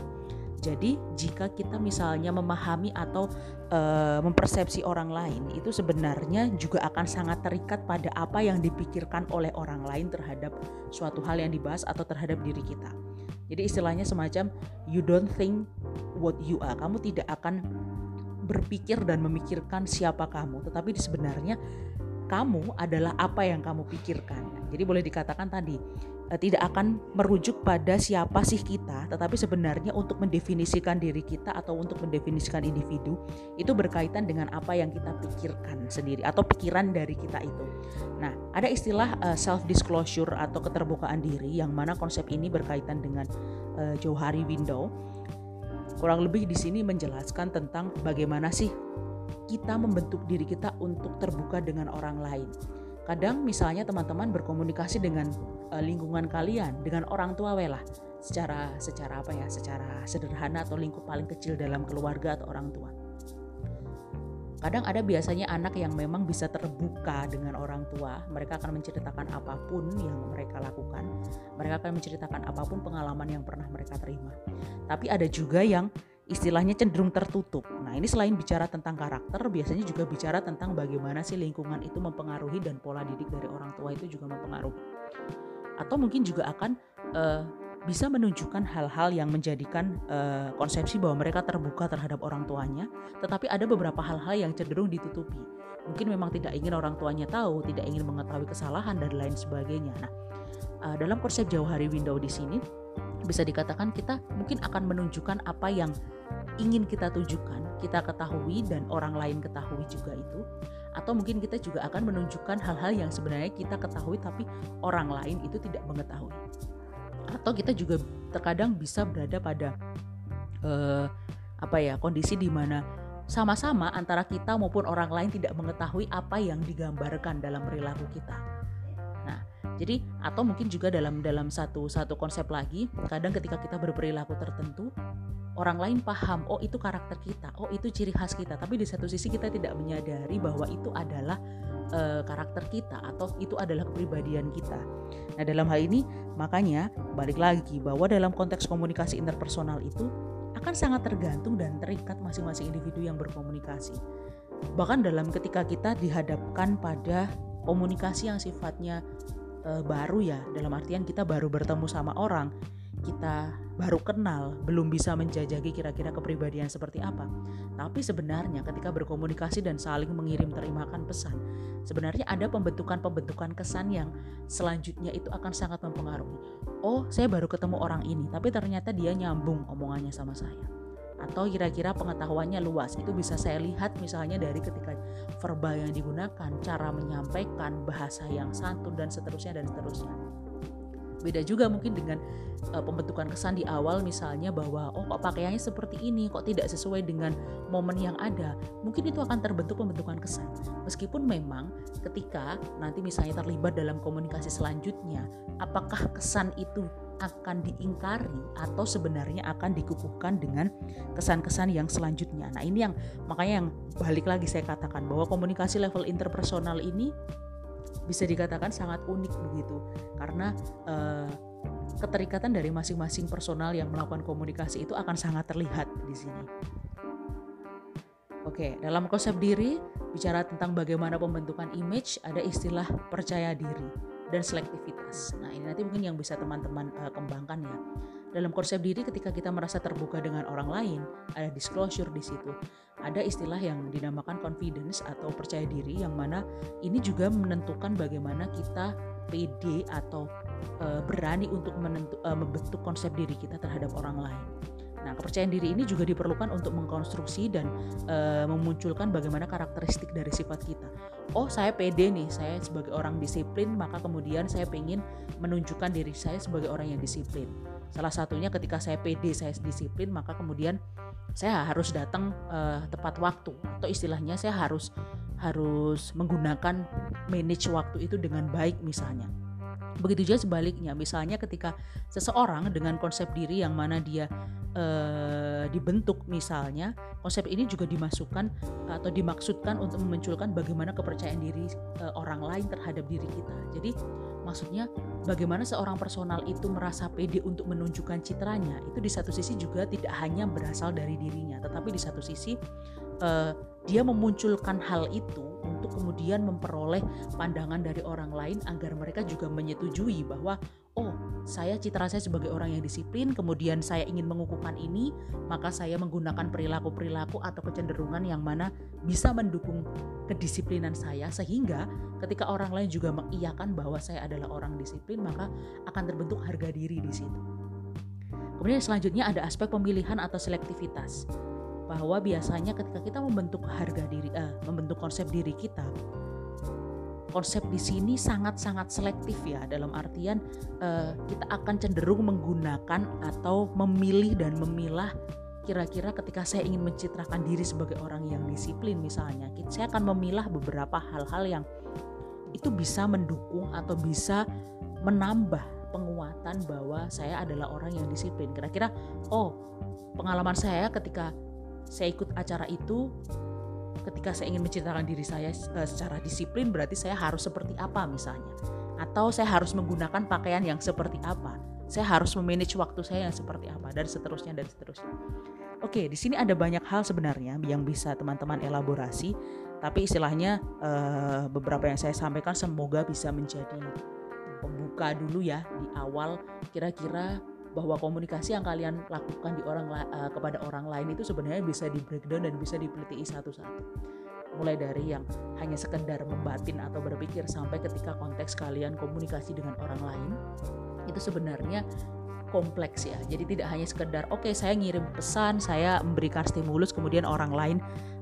Jadi jika kita misalnya memahami atau e, mempersepsi orang lain itu sebenarnya juga akan sangat terikat pada apa yang dipikirkan oleh orang lain terhadap suatu hal yang dibahas atau terhadap diri kita. Jadi istilahnya semacam you don't think what you are. Kamu tidak akan berpikir dan memikirkan siapa kamu, tetapi sebenarnya kamu adalah apa yang kamu pikirkan. Jadi boleh dikatakan tadi tidak akan merujuk pada siapa sih kita, tetapi sebenarnya untuk mendefinisikan diri kita atau untuk mendefinisikan individu itu berkaitan dengan apa yang kita pikirkan sendiri atau pikiran dari kita itu. Nah, ada istilah uh, eh, self disclosure atau keterbukaan diri yang mana konsep ini berkaitan dengan uh, Johari Window. Kurang lebih di sini menjelaskan tentang bagaimana sih kita membentuk diri kita untuk terbuka dengan orang lain kadang misalnya teman-teman berkomunikasi dengan uh, lingkungan kalian dengan orang tua welah secara secara apa ya secara sederhana atau lingkup paling kecil dalam keluarga atau orang tua. Kadang ada biasanya anak yang memang bisa terbuka dengan orang tua. Mereka akan menceritakan apa pun yang mereka lakukan. Mereka akan menceritakan apa pun pengalaman yang pernah mereka terima. Tapi ada juga yang istilahnya cenderung tertutup. Nah, ini selain bicara tentang karakter, biasanya juga bicara tentang bagaimana sih lingkungan itu mempengaruhi dan pola didik dari orang tua itu juga mempengaruhi. Atau mungkin juga akan uh, bisa menunjukkan hal-hal yang menjadikan uh, konsepsi bahwa mereka terbuka terhadap orang tuanya, tetapi ada beberapa hal-hal yang cenderung ditutupi. Mungkin memang tidak ingin orang tuanya tahu, tidak ingin mengetahui kesalahan dan lain sebagainya. Nah, uh, dalam konsep jauh hari window di sini bisa dikatakan kita mungkin akan menunjukkan apa yang ingin kita tunjukkan, kita ketahui dan orang lain ketahui juga itu. Atau mungkin kita juga akan menunjukkan hal-hal yang sebenarnya kita ketahui tapi orang lain itu tidak mengetahui. atau kita juga terkadang bisa berada pada uh, apa ya kondisi di mana sama-sama antara kita maupun orang lain tidak mengetahui apa yang digambarkan dalam perilaku kita. Jadi atau mungkin juga dalam dalam satu satu konsep lagi, kadang ketika kita berperilaku tertentu, orang lain paham, oh itu karakter kita, oh itu ciri khas kita, tapi di satu sisi kita tidak menyadari bahwa itu adalah uh, karakter kita atau itu adalah kepribadian kita. Nah, dalam hal ini makanya balik lagi bahwa dalam konteks komunikasi interpersonal itu akan sangat tergantung dan terikat masing-masing individu yang berkomunikasi. Bahkan dalam ketika kita dihadapkan pada komunikasi yang sifatnya e, baru ya, dalam artian kita baru bertemu sama orang, kita baru kenal, belum bisa menjajaki kira-kira kepribadian seperti apa. Tapi sebenarnya ketika berkomunikasi dan saling mengirim terimakan pesan, sebenarnya ada pembentukan-pembentukan kesan yang selanjutnya itu akan sangat mempengaruhi. Oh, saya baru ketemu orang ini, tapi ternyata dia nyambung omongannya sama saya. Atau kira-kira pengetahuannya luas, itu bisa saya lihat misalnya dari ketika verbal yang digunakan, cara menyampaikan, bahasa yang santun dan seterusnya dan seterusnya. Beda juga mungkin dengan uh, pembentukan kesan di awal misalnya bahwa oh kok pakaiannya seperti ini? Kok tidak sesuai dengan momen yang ada? Mungkin itu akan terbentuk pembentukan kesan. Meskipun memang ketika nanti misalnya terlibat dalam komunikasi selanjutnya apakah kesan itu akan diingkari atau sebenarnya akan dikukuhkan dengan kesan-kesan yang selanjutnya. Nah, ini yang makanya yang balik lagi saya katakan bahwa komunikasi level interpersonal ini bisa dikatakan sangat unik begitu karena uh, keterikatan dari masing-masing personal yang melakukan komunikasi itu akan sangat terlihat di sini. Oke, dalam konsep diri bicara tentang bagaimana pembentukan image ada istilah percaya diri dan selektivitas. Nah, ini nanti mungkin yang bisa teman-teman uh, kembangkan ya. Dalam konsep diri ketika kita merasa terbuka dengan orang lain, ada disclosure di situ. Ada istilah yang dinamakan confidence atau percaya diri yang mana ini juga menentukan bagaimana kita PD atau e, berani untuk menentu, e, membentuk konsep diri kita terhadap orang lain. Nah, kepercayaan diri ini juga diperlukan untuk mengkonstruksi dan e, memunculkan bagaimana karakteristik dari sifat kita. Oh, saya pede nih, saya sebagai orang disiplin, maka kemudian saya ingin menunjukkan diri saya sebagai orang yang disiplin. Salah satunya ketika saya pede, saya disiplin, maka kemudian saya harus datang e, tepat waktu atau istilahnya saya harus harus menggunakan manage waktu itu dengan baik misalnya. Begitu juga sebaliknya, misalnya ketika seseorang dengan konsep diri yang mana dia uh, dibentuk misalnya, konsep ini juga dimasukkan atau dimaksudkan untuk memunculkan bagaimana kepercayaan diri uh, orang lain terhadap diri kita. Jadi maksudnya bagaimana seorang personal itu merasa pede untuk menunjukkan citranya itu di satu sisi juga tidak hanya berasal dari dirinya, tetapi di satu sisi uh, dia memunculkan hal itu untuk kemudian memperoleh pandangan dari orang lain agar mereka juga menyetujui bahwa oh saya citra saya sebagai orang yang disiplin kemudian saya ingin mengukuhkan ini maka saya menggunakan perilaku-perilaku atau kecenderungan yang mana bisa mendukung kedisiplinan saya sehingga ketika orang lain juga mengiyakan bahwa saya adalah orang disiplin maka akan terbentuk harga diri di situ. Kemudian selanjutnya ada aspek pemilihan atau selektivitas bahwa biasanya ketika kita membentuk harga diri, uh, membentuk konsep diri kita, konsep di sini sangat-sangat selektif ya dalam artian uh, kita akan cenderung menggunakan atau memilih dan memilah kira-kira ketika saya ingin mencitrakan diri sebagai orang yang disiplin misalnya saya akan memilah beberapa hal-hal yang itu bisa mendukung atau bisa menambah penguatan bahwa saya adalah orang yang disiplin. Kira-kira oh pengalaman saya ketika saya ikut acara itu ketika saya ingin menceritakan diri saya uh, secara disiplin berarti saya harus seperti apa misalnya? Atau saya harus menggunakan pakaian yang seperti apa? Saya harus memanage waktu saya yang seperti apa? Dan seterusnya dan seterusnya. Oke di sini ada banyak hal sebenarnya yang bisa teman-teman elaborasi tapi istilahnya uh, beberapa yang saya sampaikan semoga bisa menjadi pembuka dulu ya di awal. Kira-kira bahwa komunikasi yang kalian lakukan di orang uh, kepada orang lain itu sebenarnya bisa di breakdown dan bisa dipeliti satu-satu. Mulai dari yang hanya sekedar membatin atau berpikir sampai ketika konteks kalian komunikasi dengan orang lain itu sebenarnya kompleks ya. Jadi tidak hanya sekedar oke okay, saya ngirim pesan, saya memberikan stimulus kemudian orang lain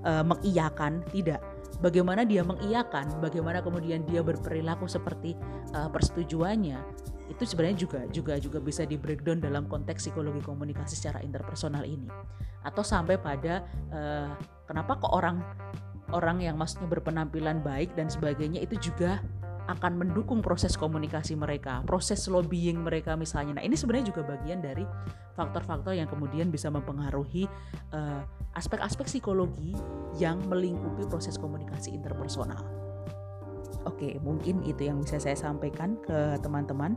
uh, mengiyakan, tidak. bagaimana dia mengiyakan, bagaimana kemudian dia berperilaku seperti uh, persetujuannya itu sebenarnya juga juga juga bisa di breakdown dalam konteks psikologi komunikasi secara interpersonal ini atau sampai pada uh, kenapa kok orang orang yang maksudnya berpenampilan baik dan sebagainya itu juga akan mendukung proses komunikasi mereka, proses lobbying mereka misalnya. Nah, ini sebenarnya juga bagian dari faktor-faktor yang kemudian bisa mempengaruhi uh, aspek-aspek psikologi yang melingkupi proses komunikasi interpersonal. Oke, mungkin itu yang bisa saya sampaikan ke teman-teman.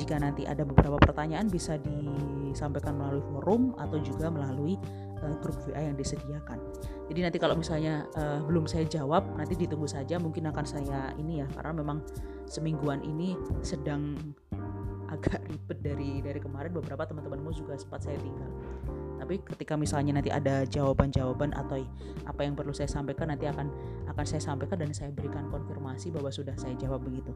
Jika nanti ada beberapa pertanyaan bisa disampaikan melalui forum atau juga melalui uh, grup WA yang disediakan. Jadi nanti kalau misalnya uh, belum saya jawab, nanti ditunggu saja. Mungkin akan saya ini ya, karena memang semingguan ini sedang agak ribet dari dari kemarin. Beberapa teman-temanmu juga sempat saya tinggal tapi ketika misalnya nanti ada jawaban-jawaban atau apa yang perlu saya sampaikan nanti akan akan saya sampaikan dan saya berikan konfirmasi bahwa sudah saya jawab begitu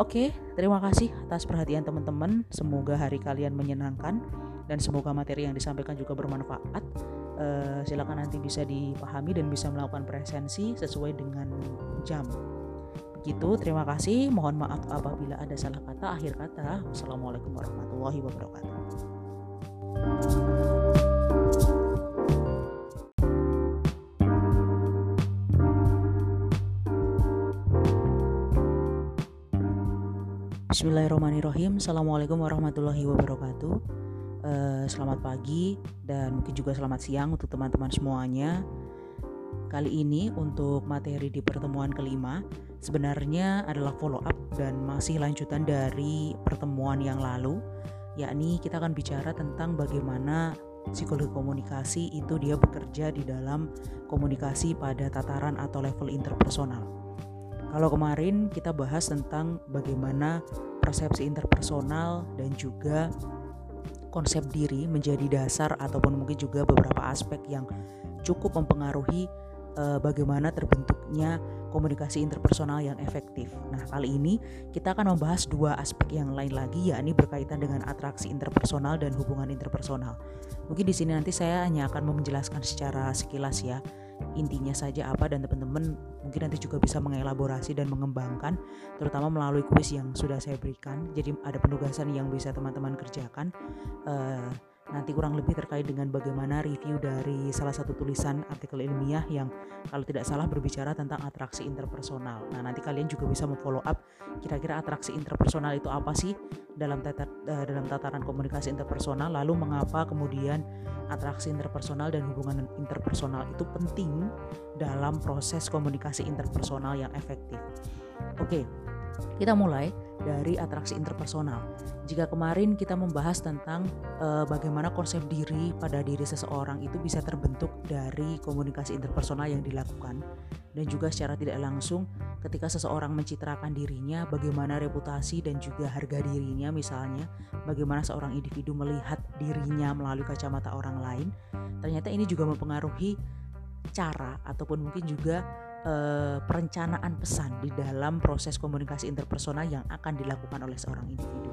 oke terima kasih atas perhatian teman-teman semoga hari kalian menyenangkan dan semoga materi yang disampaikan juga bermanfaat uh, silakan nanti bisa dipahami dan bisa melakukan presensi sesuai dengan jam. Begitu terima kasih. Mohon maaf apabila ada salah kata akhir kata. Wassalamualaikum warahmatullahi wabarakatuh. Bismillahirrahmanirrahim. Assalamualaikum warahmatullahi wabarakatuh uh, Selamat pagi dan mungkin juga selamat siang untuk teman-teman semuanya. Kali ini untuk materi di pertemuan kelima Sebenarnya adalah follow up dan masih lanjutan dari pertemuan yang lalu. Yakni kita akan bicara tentang bagaimana psikologi komunikasi itu dia bekerja di dalam komunikasi pada tataran atau level interpersonal. Kalau kemarin kita bahas tentang bagaimana persepsi interpersonal dan juga konsep diri menjadi dasar ataupun mungkin juga beberapa aspek yang cukup mempengaruhi uh, bagaimana terbentuknya komunikasi interpersonal yang efektif. Nah, kali ini kita akan membahas dua aspek yang lain lagi yakni berkaitan dengan atraksi interpersonal dan hubungan interpersonal. Mungkin di sini nanti saya hanya akan menjelaskan secara sekilas ya intinya saja apa dan teman-teman mungkin nanti juga bisa mengelaborasi dan mengembangkan terutama melalui kuis yang sudah saya berikan. Jadi ada penugasan yang bisa teman-teman kerjakan. Uh, nanti kurang lebih terkait dengan bagaimana review dari salah satu tulisan artikel ilmiah yang kalau tidak salah berbicara tentang atraksi interpersonal. Nah, nanti kalian juga bisa memfollow up kira-kira atraksi interpersonal itu apa sih dalam tata, uh, dalam tataran komunikasi interpersonal, lalu mengapa kemudian atraksi interpersonal dan hubungan interpersonal itu penting dalam proses komunikasi interpersonal yang efektif. Oke, kita mulai dari atraksi interpersonal. Jika kemarin kita membahas tentang e, bagaimana konsep diri pada diri seseorang itu bisa terbentuk dari komunikasi interpersonal yang dilakukan dan juga secara tidak langsung ketika seseorang mencitrakan dirinya bagaimana reputasi dan juga harga dirinya misalnya bagaimana seorang individu melihat dirinya melalui kacamata orang lain ternyata ini juga mempengaruhi cara ataupun mungkin juga uh, perencanaan pesan di dalam proses komunikasi interpersonal yang akan dilakukan oleh seorang individu.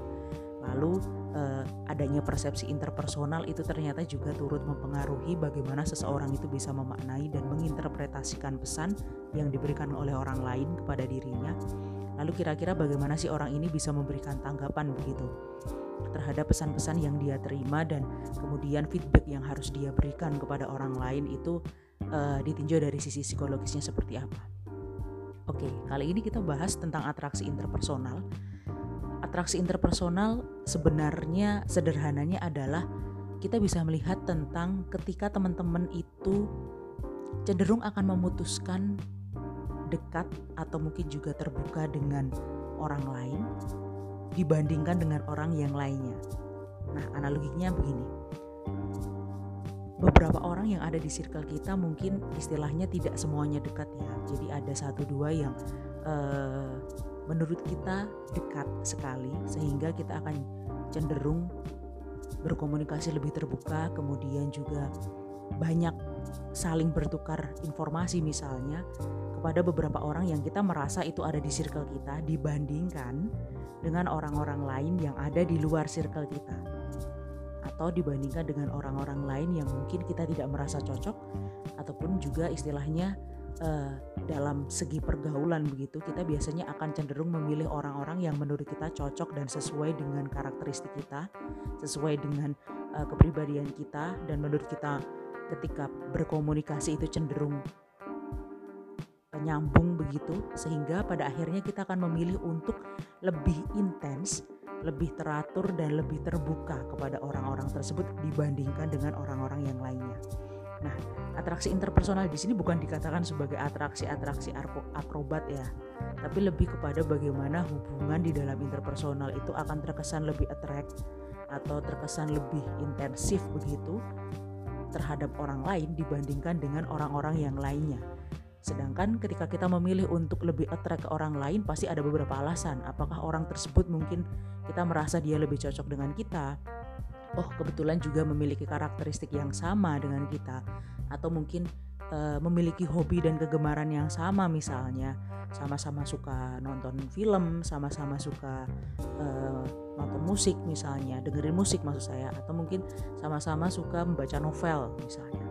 Lalu uh, adanya persepsi interpersonal itu ternyata juga turut mempengaruhi bagaimana seseorang itu bisa memaknai dan menginterpretasikan pesan yang diberikan oleh orang lain kepada dirinya. Lalu kira-kira bagaimana sih orang ini bisa memberikan tanggapan begitu terhadap pesan-pesan yang dia terima dan kemudian feedback yang harus dia berikan kepada orang lain itu uh, ditinjau dari sisi psikologisnya seperti apa. Oke, kali ini kita bahas tentang atraksi interpersonal. Atraksi interpersonal sebenarnya sederhananya adalah kita bisa melihat tentang ketika teman-teman itu cenderung akan memutuskan dekat atau mungkin juga terbuka dengan orang lain dibandingkan dengan orang yang lainnya. Nah, analoginya begini beberapa orang yang ada di circle kita mungkin istilahnya tidak semuanya dekat ya. Jadi ada satu dua yang uh, menurut kita dekat sekali sehingga kita akan cenderung berkomunikasi lebih terbuka kemudian juga banyak saling bertukar informasi misalnya kepada beberapa orang yang kita merasa itu ada di circle kita dibandingkan dengan orang-orang lain yang ada di luar circle kita atau dibandingkan dengan orang-orang lain yang mungkin kita tidak merasa cocok ataupun juga istilahnya uh, dalam segi pergaulan begitu kita biasanya akan cenderung memilih orang-orang yang menurut kita cocok dan sesuai dengan karakteristik kita, sesuai dengan uh, kepribadian kita dan menurut kita ketika berkomunikasi itu cenderung nyambung begitu sehingga pada akhirnya kita akan memilih untuk lebih intens, lebih teratur dan lebih terbuka kepada orang-orang tersebut dibandingkan dengan orang-orang yang lainnya. Nah, atraksi interpersonal di sini bukan dikatakan sebagai atraksi-atraksi akrobat ya, tapi lebih kepada bagaimana hubungan di dalam interpersonal itu akan terkesan lebih attract atau terkesan lebih intensif begitu terhadap orang lain dibandingkan dengan orang-orang yang lainnya. Sedangkan ketika kita memilih untuk lebih attract ke orang lain pasti ada beberapa alasan. Apakah orang tersebut mungkin kita merasa dia lebih cocok dengan kita? Oh kebetulan juga memiliki karakteristik yang sama dengan kita. Atau mungkin uh, memiliki hobi dan kegemaran yang sama misalnya. Sama-sama suka nonton film sama-sama suka uh, nonton musik misalnya dengerin musik maksud saya. Atau mungkin sama-sama suka membaca novel misalnya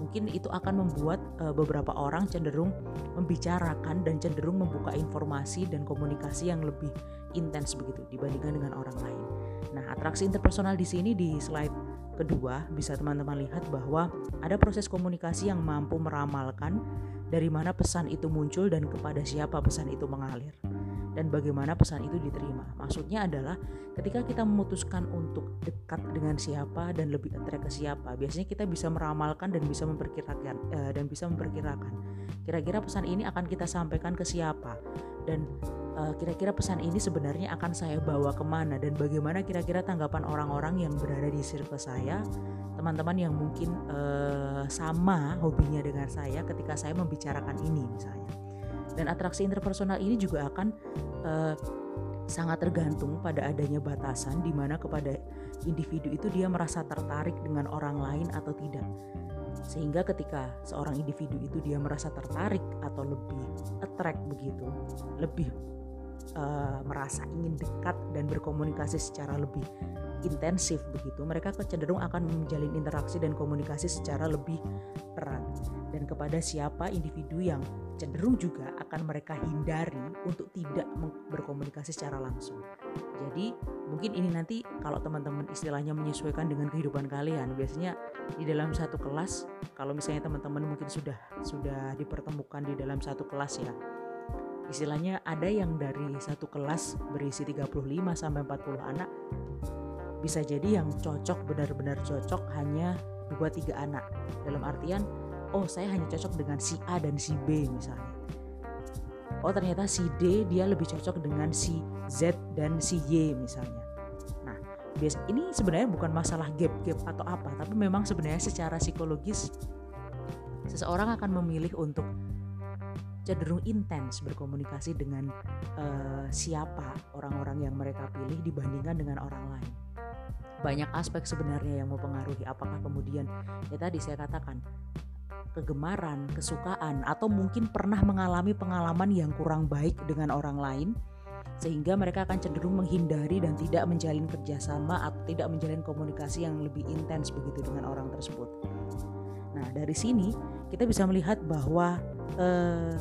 mungkin itu akan membuat uh, beberapa orang cenderung membicarakan dan cenderung membuka informasi dan komunikasi yang lebih intens begitu dibandingkan dengan orang lain. Nah, atraksi interpersonal di sini di slide kedua bisa teman-teman lihat bahwa ada proses komunikasi yang mampu meramalkan dari mana pesan itu muncul dan kepada siapa pesan itu mengalir dan bagaimana pesan itu diterima. Maksudnya adalah ketika kita memutuskan untuk dekat dengan siapa dan lebih attract ke siapa, biasanya kita bisa meramalkan dan bisa memperkirakan uh, dan bisa memperkirakan kira-kira pesan ini akan kita sampaikan ke siapa dan uh, kira-kira pesan ini sebenarnya akan saya bawa ke mana dan bagaimana kira-kira tanggapan orang-orang yang berada di circle saya teman-teman yang mungkin uh, sama hobinya dengan saya ketika saya membicarakan ini misalnya dan atraksi interpersonal ini juga akan uh, sangat tergantung pada adanya batasan di mana kepada individu itu dia merasa tertarik dengan orang lain atau tidak. Sehingga ketika seorang individu itu dia merasa tertarik atau lebih attract begitu, lebih uh, merasa ingin dekat dan berkomunikasi secara lebih intensif begitu, mereka cenderung akan menjalin interaksi dan komunikasi secara lebih erat dan kepada siapa individu yang cenderung juga akan mereka hindari untuk tidak berkomunikasi secara langsung. Jadi mungkin ini nanti kalau teman-teman istilahnya menyesuaikan dengan kehidupan kalian, biasanya di dalam satu kelas, kalau misalnya teman-teman mungkin sudah sudah dipertemukan di dalam satu kelas ya, istilahnya ada yang dari satu kelas berisi 35 sampai 40 anak. Bisa jadi yang cocok benar-benar cocok hanya 2 3 anak. Dalam artian oh saya hanya cocok dengan si A dan si B misalnya. Oh ternyata si D dia lebih cocok dengan si Z dan si Y misalnya. Nah bias ini sebenarnya bukan masalah gap-gap atau apa tapi memang sebenarnya secara psikologis seseorang akan memilih untuk cenderung intens berkomunikasi dengan uh, siapa orang-orang yang mereka pilih dibandingkan dengan orang lain banyak aspek sebenarnya yang mempengaruhi apakah kemudian ya tadi saya katakan kegemaran, kesukaan, atau mungkin pernah mengalami pengalaman yang kurang baik dengan orang lain, sehingga mereka akan cenderung menghindari dan tidak menjalin kerjasama atau tidak menjalin komunikasi yang lebih intens begitu dengan orang tersebut. Nah, dari sini kita bisa melihat bahwa eh,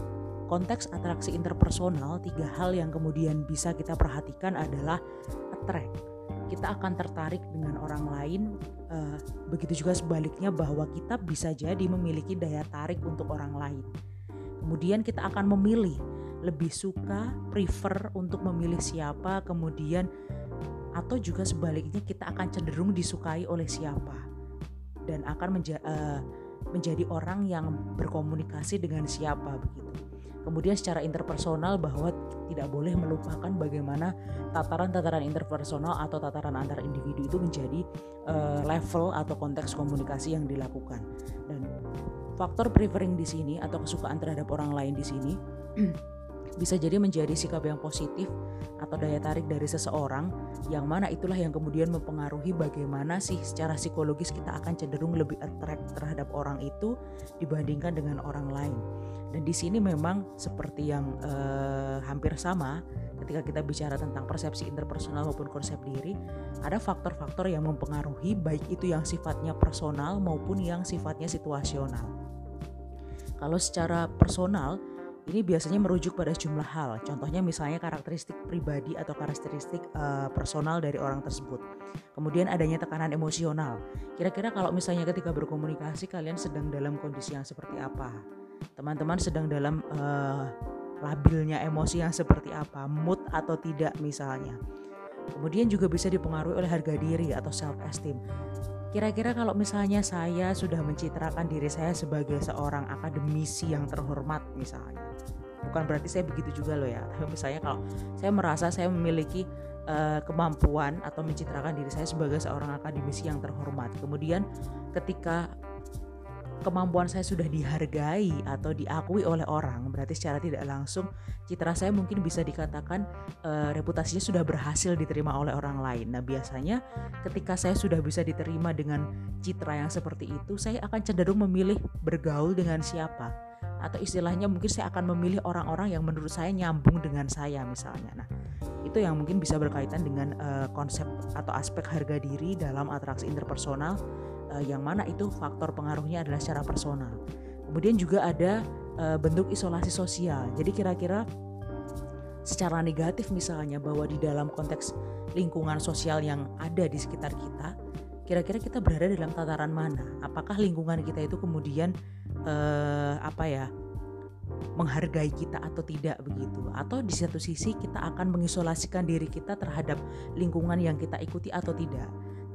konteks atraksi interpersonal tiga hal yang kemudian bisa kita perhatikan adalah attract. Kita akan tertarik dengan orang lain uh, begitu juga sebaliknya bahwa kita bisa jadi memiliki daya tarik untuk orang lain. Kemudian kita akan memilih lebih suka prefer untuk memilih siapa kemudian atau juga sebaliknya kita akan cenderung disukai oleh siapa. Dan akan menja uh, menjadi orang yang berkomunikasi dengan siapa begitu Kemudian secara interpersonal bahwa tidak boleh melupakan bagaimana tataran-tataran interpersonal atau tataran antar individu itu menjadi uh, level atau konteks komunikasi yang dilakukan. Dan faktor prefering di sini atau kesukaan terhadap orang lain di sini bisa jadi menjadi sikap yang positif atau daya tarik dari seseorang yang mana itulah yang kemudian mempengaruhi bagaimana sih secara psikologis kita akan cenderung lebih attract terhadap orang itu dibandingkan dengan orang lain. Dan di sini memang seperti yang eh, hampir sama ketika kita bicara tentang persepsi interpersonal maupun konsep diri, ada faktor-faktor yang mempengaruhi baik itu yang sifatnya personal maupun yang sifatnya situasional. Kalau secara personal, ini biasanya merujuk pada sejumlah hal. Contohnya misalnya karakteristik pribadi atau karakteristik uh, personal dari orang tersebut. Kemudian adanya tekanan emosional. Kira-kira kalau misalnya ketika berkomunikasi kalian sedang dalam kondisi yang seperti apa? Teman-teman sedang dalam uh, labilnya emosi yang seperti apa, mood atau tidak misalnya. Kemudian juga bisa dipengaruhi oleh harga diri atau self esteem. Kira-kira kalau misalnya saya sudah mencitrakan diri saya sebagai seorang akademisi yang terhormat misalnya. Bukan berarti saya begitu juga loh ya, tapi misalnya kalau saya merasa saya memiliki uh, kemampuan atau mencitrakan diri saya sebagai seorang akademisi yang terhormat. Kemudian ketika kemampuan saya sudah dihargai atau diakui oleh orang, berarti secara tidak langsung citra saya mungkin bisa dikatakan uh, reputasinya sudah berhasil diterima oleh orang lain. Nah, biasanya ketika saya sudah bisa diterima dengan citra yang seperti itu, saya akan cenderung memilih bergaul dengan siapa atau istilahnya mungkin saya akan memilih orang-orang yang menurut saya nyambung dengan saya misalnya. Nah, itu yang mungkin bisa berkaitan dengan uh, konsep atau aspek harga diri dalam atraksi interpersonal uh, yang mana itu faktor pengaruhnya adalah secara personal. Kemudian juga ada uh, bentuk isolasi sosial. Jadi kira-kira secara negatif misalnya bahwa di dalam konteks lingkungan sosial yang ada di sekitar kita, kira-kira kita berada dalam tataran mana? Apakah lingkungan kita itu kemudian uh, apa ya? menghargai kita atau tidak begitu atau di satu sisi kita akan mengisolasikan diri kita terhadap lingkungan yang kita ikuti atau tidak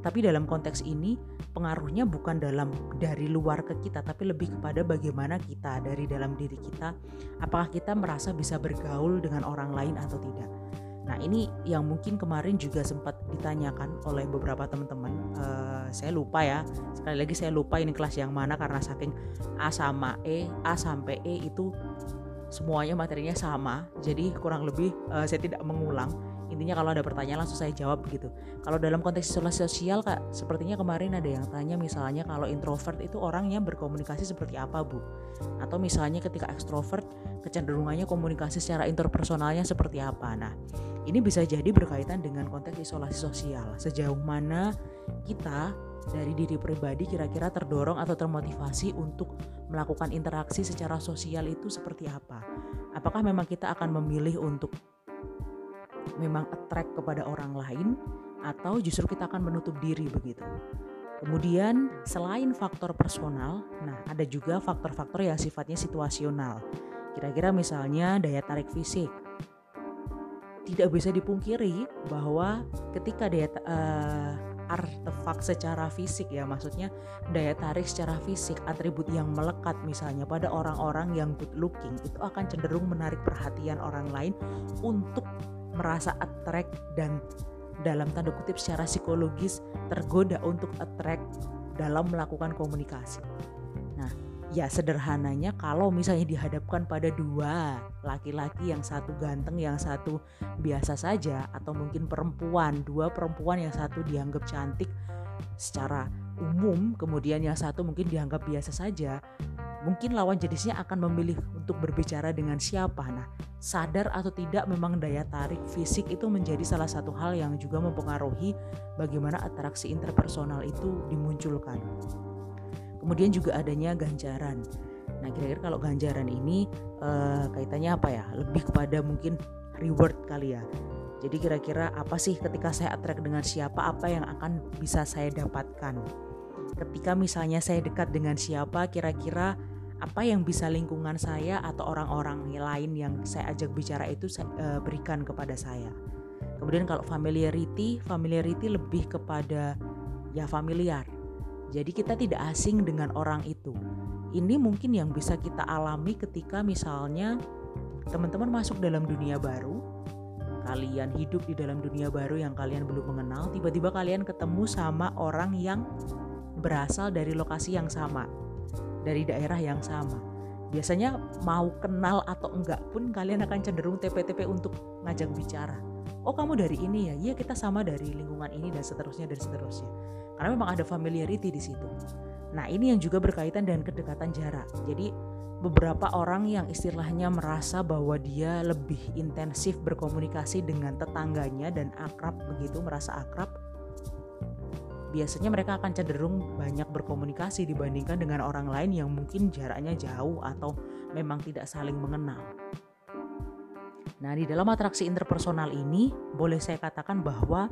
tapi dalam konteks ini pengaruhnya bukan dalam dari luar ke kita tapi lebih kepada bagaimana kita dari dalam diri kita apakah kita merasa bisa bergaul dengan orang lain atau tidak. Nah ini yang mungkin kemarin juga sempat ditanyakan oleh beberapa teman-teman. Uh, saya lupa ya. Sekali lagi saya lupa ini kelas yang mana karena saking A sama E, A sampai E itu semuanya materinya sama. Jadi kurang lebih uh, saya tidak mengulang intinya kalau ada pertanyaan langsung saya jawab begitu kalau dalam konteks isolasi sosial kak sepertinya kemarin ada yang tanya misalnya kalau introvert itu orangnya berkomunikasi seperti apa bu? Atau misalnya ketika ekstrovert kecenderungannya komunikasi secara interpersonalnya seperti apa? Nah ini bisa jadi berkaitan dengan konteks isolasi sosial. Sejauh mana kita dari diri pribadi kira-kira terdorong atau termotivasi untuk melakukan interaksi secara sosial itu seperti apa? Apakah memang kita akan memilih untuk memang attract kepada orang lain atau justru kita akan menutup diri begitu. Kemudian selain faktor personal, nah ada juga faktor-faktor yang sifatnya situasional. Kira-kira misalnya daya tarik fisik. Tidak bisa dipungkiri bahwa ketika daya uh, artefak secara fisik ya maksudnya daya tarik secara fisik atribut yang melekat misalnya pada orang-orang yang good looking itu akan cenderung menarik perhatian orang lain untuk merasa attract dan dalam tanda kutip secara psikologis tergoda untuk attract dalam melakukan komunikasi. Nah, ya sederhananya kalau misalnya dihadapkan pada dua laki-laki yang satu ganteng, yang satu biasa saja atau mungkin perempuan, dua perempuan yang satu dianggap cantik secara umum, kemudian yang satu mungkin dianggap biasa saja, mungkin lawan jenisnya akan memilih untuk berbicara dengan siapa. Nah, sadar atau tidak memang daya tarik fisik itu menjadi salah satu hal yang juga mempengaruhi bagaimana atraksi interpersonal itu dimunculkan. Kemudian juga adanya ganjaran. Nah, kira-kira kalau ganjaran ini eh, kaitannya apa ya? Lebih kepada mungkin reward kali ya. Jadi kira-kira apa sih ketika saya attract dengan siapa, apa yang akan bisa saya dapatkan? Ketika misalnya saya dekat dengan siapa, kira-kira apa yang bisa lingkungan saya atau orang-orang lain yang saya ajak bicara itu uh, berikan kepada saya. Kemudian kalau familiarity, familiarity lebih kepada ya familiar. Jadi kita tidak asing dengan orang itu. Ini mungkin yang bisa kita alami ketika misalnya teman-teman masuk dalam dunia baru, kalian hidup di dalam dunia baru yang kalian belum mengenal, tiba-tiba kalian ketemu sama orang yang berasal dari lokasi yang sama dari daerah yang sama. Biasanya mau kenal atau enggak pun kalian akan cenderung TP-TP untuk ngajak bicara. Oh kamu dari ini ya, iya kita sama dari lingkungan ini dan seterusnya dan seterusnya. Karena memang ada familiarity di situ. Nah ini yang juga berkaitan dengan kedekatan jarak. Jadi beberapa orang yang istilahnya merasa bahwa dia lebih intensif berkomunikasi dengan tetangganya dan akrab begitu merasa akrab biasanya mereka akan cenderung banyak berkomunikasi dibandingkan dengan orang lain yang mungkin jaraknya jauh atau memang tidak saling mengenal. Nah, di dalam atraksi interpersonal ini boleh saya katakan bahwa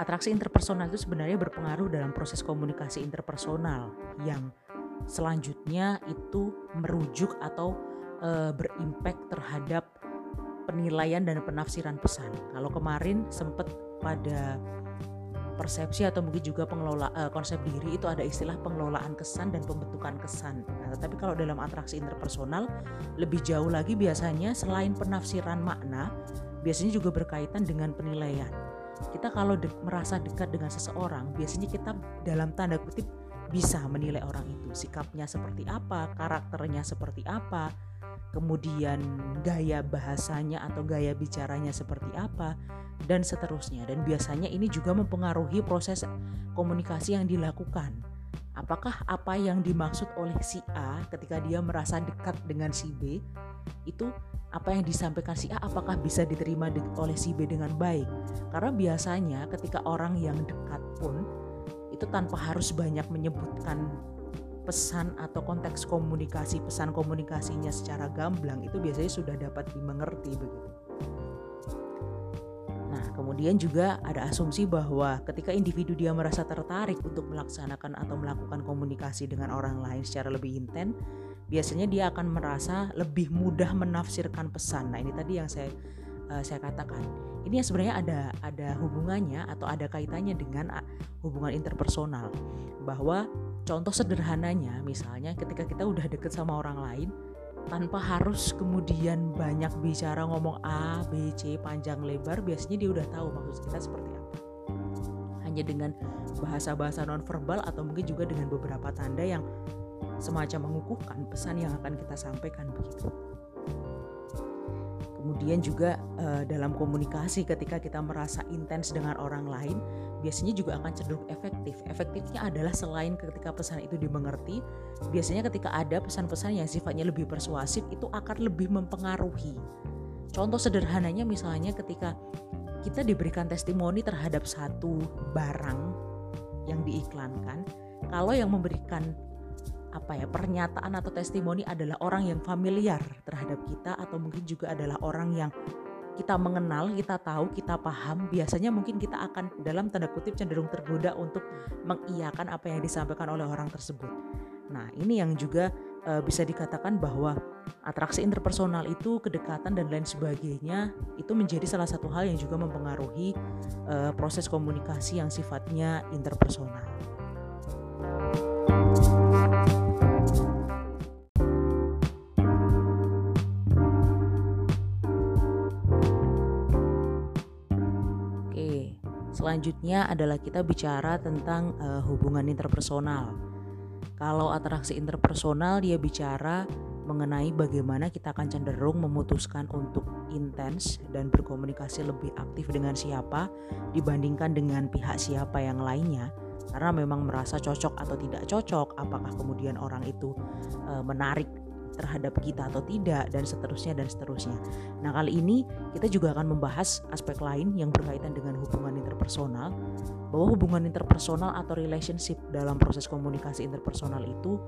atraksi interpersonal itu sebenarnya berpengaruh dalam proses komunikasi interpersonal yang selanjutnya itu merujuk atau e, berimpact terhadap penilaian dan penafsiran pesan. Kalau kemarin sempat pada persepsi atau mungkin juga pengelola uh, konsep diri itu ada istilah pengelolaan kesan dan pembentukan kesan. Nah, tetapi kalau dalam atraksi interpersonal lebih jauh lagi biasanya selain penafsiran makna, biasanya juga berkaitan dengan penilaian. Kita kalau de merasa dekat dengan seseorang, biasanya kita dalam tanda kutip bisa menilai orang itu, sikapnya seperti apa, karakternya seperti apa, kemudian gaya bahasanya atau gaya bicaranya seperti apa, dan seterusnya. Dan biasanya ini juga mempengaruhi proses komunikasi yang dilakukan. Apakah apa yang dimaksud oleh si A ketika dia merasa dekat dengan si B itu apa yang disampaikan si A apakah bisa diterima oleh si B dengan baik? Karena biasanya ketika orang yang dekat pun itu tanpa harus banyak menyebutkan pesan atau konteks komunikasi pesan komunikasinya secara gamblang itu biasanya sudah dapat dimengerti begitu. Kemudian juga ada asumsi bahwa ketika individu dia merasa tertarik untuk melaksanakan atau melakukan komunikasi dengan orang lain secara lebih intens, biasanya dia akan merasa lebih mudah menafsirkan pesan. Nah, ini tadi yang saya uh, saya katakan. Ini sebenarnya ada ada hubungannya atau ada kaitannya dengan uh, hubungan interpersonal. Bahwa contoh sederhananya misalnya ketika kita udah deket sama orang lain, tanpa harus kemudian banyak bicara ngomong A, B, C panjang lebar biasanya dia udah tahu maksud kita seperti apa hanya dengan bahasa-bahasa nonverbal atau mungkin juga dengan beberapa tanda yang semacam mengukuhkan pesan yang akan kita sampaikan begitu kemudian juga uh, dalam komunikasi ketika kita merasa intens dengan orang lain biasanya juga akan cenderung efektif. Efektifnya adalah selain ketika pesan itu dimengerti, biasanya ketika ada pesan-pesan yang sifatnya lebih persuasif itu akan lebih mempengaruhi. Contoh sederhananya misalnya ketika kita diberikan testimoni terhadap satu barang yang diiklankan, kalau yang memberikan apa ya pernyataan atau testimoni adalah orang yang familiar terhadap kita atau mungkin juga adalah orang yang kita mengenal, kita tahu, kita paham, biasanya mungkin kita akan dalam tanda kutip cenderung tergoda untuk mengiyakan apa yang disampaikan oleh orang tersebut. Nah, ini yang juga e, bisa dikatakan bahwa atraksi interpersonal itu kedekatan dan lain sebagainya itu menjadi salah satu hal yang juga mempengaruhi e, proses komunikasi yang sifatnya interpersonal. Selanjutnya adalah kita bicara tentang uh, hubungan interpersonal. Kalau atraksi interpersonal dia bicara mengenai bagaimana kita akan cenderung memutuskan untuk intens dan berkomunikasi lebih aktif dengan siapa dibandingkan dengan pihak siapa yang lainnya karena memang merasa cocok atau tidak cocok apakah kemudian orang itu e, menarik terhadap kita atau tidak dan seterusnya dan seterusnya. Nah, kali ini kita juga akan membahas aspek lain yang berkaitan dengan hubungan interpersonal bahwa hubungan interpersonal atau relationship dalam proses komunikasi interpersonal itu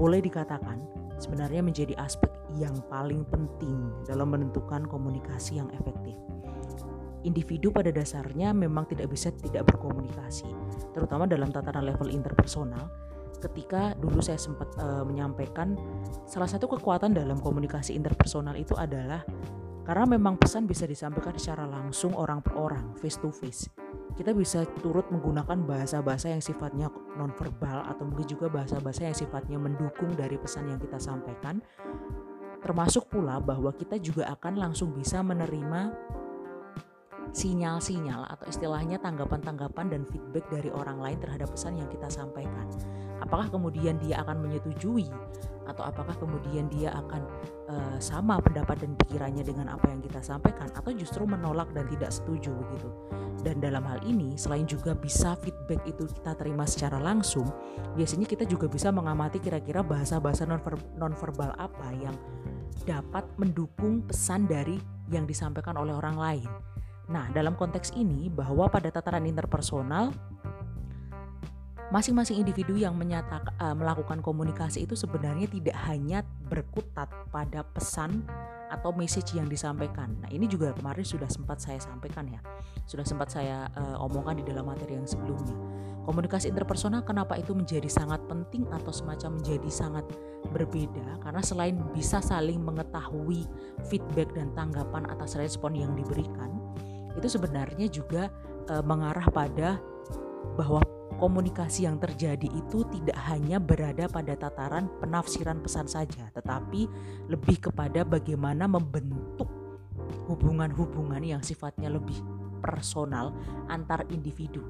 boleh dikatakan sebenarnya menjadi aspek yang paling penting dalam menentukan komunikasi yang efektif. Individu pada dasarnya memang tidak bisa tidak berkomunikasi, terutama dalam tataran level interpersonal, ketika dulu saya sempat uh, menyampaikan salah satu kekuatan dalam komunikasi interpersonal itu adalah karena memang pesan bisa disampaikan secara langsung orang per orang, face to face. Kita bisa turut menggunakan bahasa-bahasa yang sifatnya nonverbal atau mungkin juga bahasa-bahasa yang sifatnya mendukung dari pesan yang kita sampaikan. Termasuk pula bahwa kita juga akan langsung bisa menerima sinyal-sinyal atau istilahnya tanggapan-tanggapan dan feedback dari orang lain terhadap pesan yang kita sampaikan. Apakah kemudian dia akan menyetujui atau apakah kemudian dia akan uh, sama pendapat dan pikirannya dengan apa yang kita sampaikan atau justru menolak dan tidak setuju begitu. Dan dalam hal ini selain juga bisa feedback itu kita terima secara langsung, biasanya kita juga bisa mengamati kira-kira bahasa-bahasa nonverbal apa yang dapat mendukung pesan dari yang disampaikan oleh orang lain Nah, dalam konteks ini bahwa pada tataran interpersonal masing-masing individu yang menyatakan uh, melakukan komunikasi itu sebenarnya tidak hanya berkutat pada pesan atau message yang disampaikan. Nah, ini juga kemarin sudah sempat saya sampaikan ya. Sudah sempat saya uh, omongkan di dalam materi yang sebelumnya. Komunikasi interpersonal kenapa itu menjadi sangat penting atau semacam menjadi sangat berbeda karena selain bisa saling mengetahui feedback dan tanggapan atas respon yang diberikan, itu sebenarnya juga uh, mengarah pada bahwa komunikasi yang terjadi itu tidak hanya berada pada tataran penafsiran pesan saja, tetapi lebih kepada bagaimana membentuk hubungan-hubungan yang sifatnya lebih personal antar individu.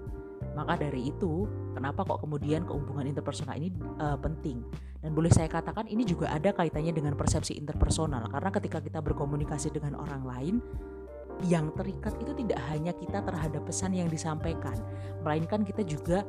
Maka dari itu, kenapa kok kemudian kehubungan interpersonal ini uh, penting? Dan boleh saya katakan ini juga ada kaitannya dengan persepsi interpersonal karena ketika kita berkomunikasi dengan orang lain, yang terikat itu tidak hanya kita terhadap pesan yang disampaikan, melainkan kita juga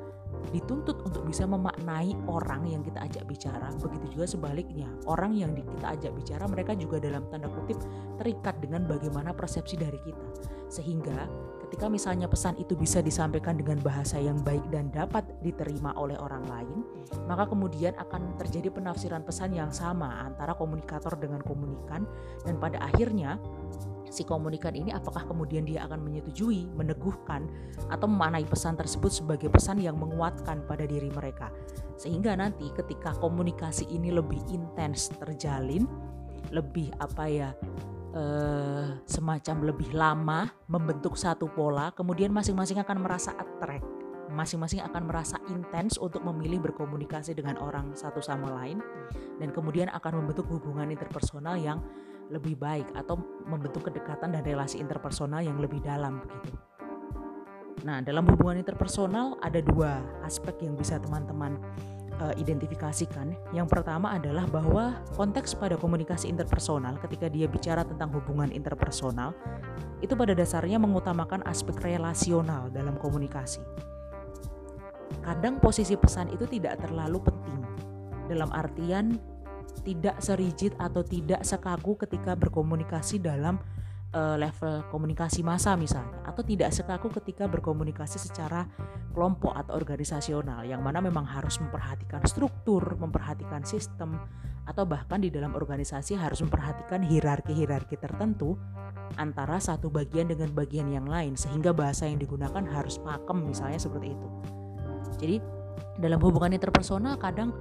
dituntut untuk bisa memaknai orang yang kita ajak bicara. Begitu juga sebaliknya, orang yang kita ajak bicara mereka juga dalam tanda kutip terikat dengan bagaimana persepsi dari kita. Sehingga ketika misalnya pesan itu bisa disampaikan dengan bahasa yang baik dan dapat diterima oleh orang lain, maka kemudian akan terjadi penafsiran pesan yang sama antara komunikator dengan komunikan dan pada akhirnya si komunikan ini apakah kemudian dia akan menyetujui, meneguhkan atau memaknai pesan tersebut sebagai pesan yang menguatkan pada diri mereka. Sehingga nanti ketika komunikasi ini lebih intens terjalin, lebih apa ya eh, semacam lebih lama membentuk satu pola, kemudian masing-masing akan merasa attract masing-masing akan merasa intens untuk memilih berkomunikasi dengan orang satu sama lain dan kemudian akan membentuk hubungan interpersonal yang lebih baik atau membentuk kedekatan dan relasi interpersonal yang lebih dalam begitu. Nah, dalam hubungan interpersonal ada dua aspek yang bisa teman-teman uh, identifikasikan. Yang pertama adalah bahwa konteks pada komunikasi interpersonal ketika dia bicara tentang hubungan interpersonal itu pada dasarnya mengutamakan aspek relasional dalam komunikasi. Kadang posisi pesan itu tidak terlalu penting. Dalam artian tidak serigid atau tidak sekaku ketika berkomunikasi dalam uh, level komunikasi massa misalnya atau tidak sekaku ketika berkomunikasi secara kelompok atau organisasional yang mana memang harus memperhatikan struktur, memperhatikan sistem atau bahkan di dalam organisasi harus memperhatikan hierarki-hierarki tertentu antara satu bagian dengan bagian yang lain sehingga bahasa yang digunakan harus pakem misalnya seperti itu. Jadi dalam hubungan interpersonal kadang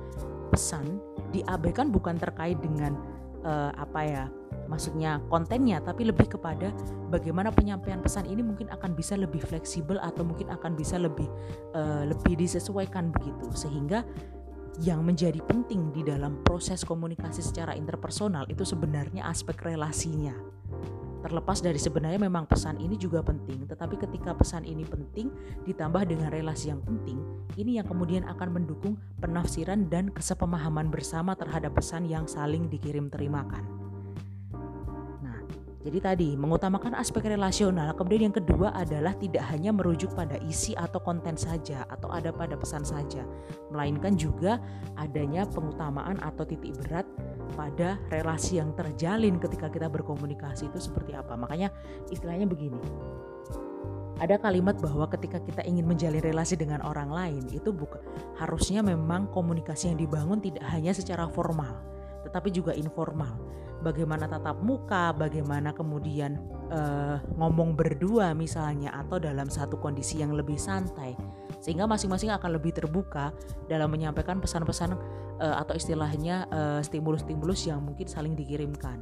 pesan diabaikan bukan terkait dengan uh, apa ya maksudnya kontennya tapi lebih kepada bagaimana penyampaian pesan ini mungkin akan bisa lebih fleksibel atau mungkin akan bisa lebih uh, lebih disesuaikan begitu. Sehingga yang menjadi penting di dalam proses komunikasi secara interpersonal itu sebenarnya aspek relasinya Terlepas dari sebenarnya memang pesan ini juga penting, tetapi ketika pesan ini penting ditambah dengan relasi yang penting, ini yang kemudian akan mendukung penafsiran dan kesepemahaman bersama terhadap pesan yang saling dikirim terimakan. Jadi tadi mengutamakan aspek relasional, kemudian yang kedua adalah tidak hanya merujuk pada isi atau konten saja atau ada pada pesan saja, melainkan juga adanya pengutamaan atau titik berat pada relasi yang terjalin ketika kita berkomunikasi itu seperti apa. Makanya istilahnya begini. Ada kalimat bahwa ketika kita ingin menjalin relasi dengan orang lain itu bukan harusnya memang komunikasi yang dibangun tidak hanya secara formal, tetapi juga informal. Bagaimana tatap muka, bagaimana kemudian uh, ngomong berdua misalnya atau dalam satu kondisi yang lebih santai sehingga masing-masing akan lebih terbuka dalam menyampaikan pesan-pesan uh, atau istilahnya eh, stimulus-stimulus yang mungkin saling dikirimkan.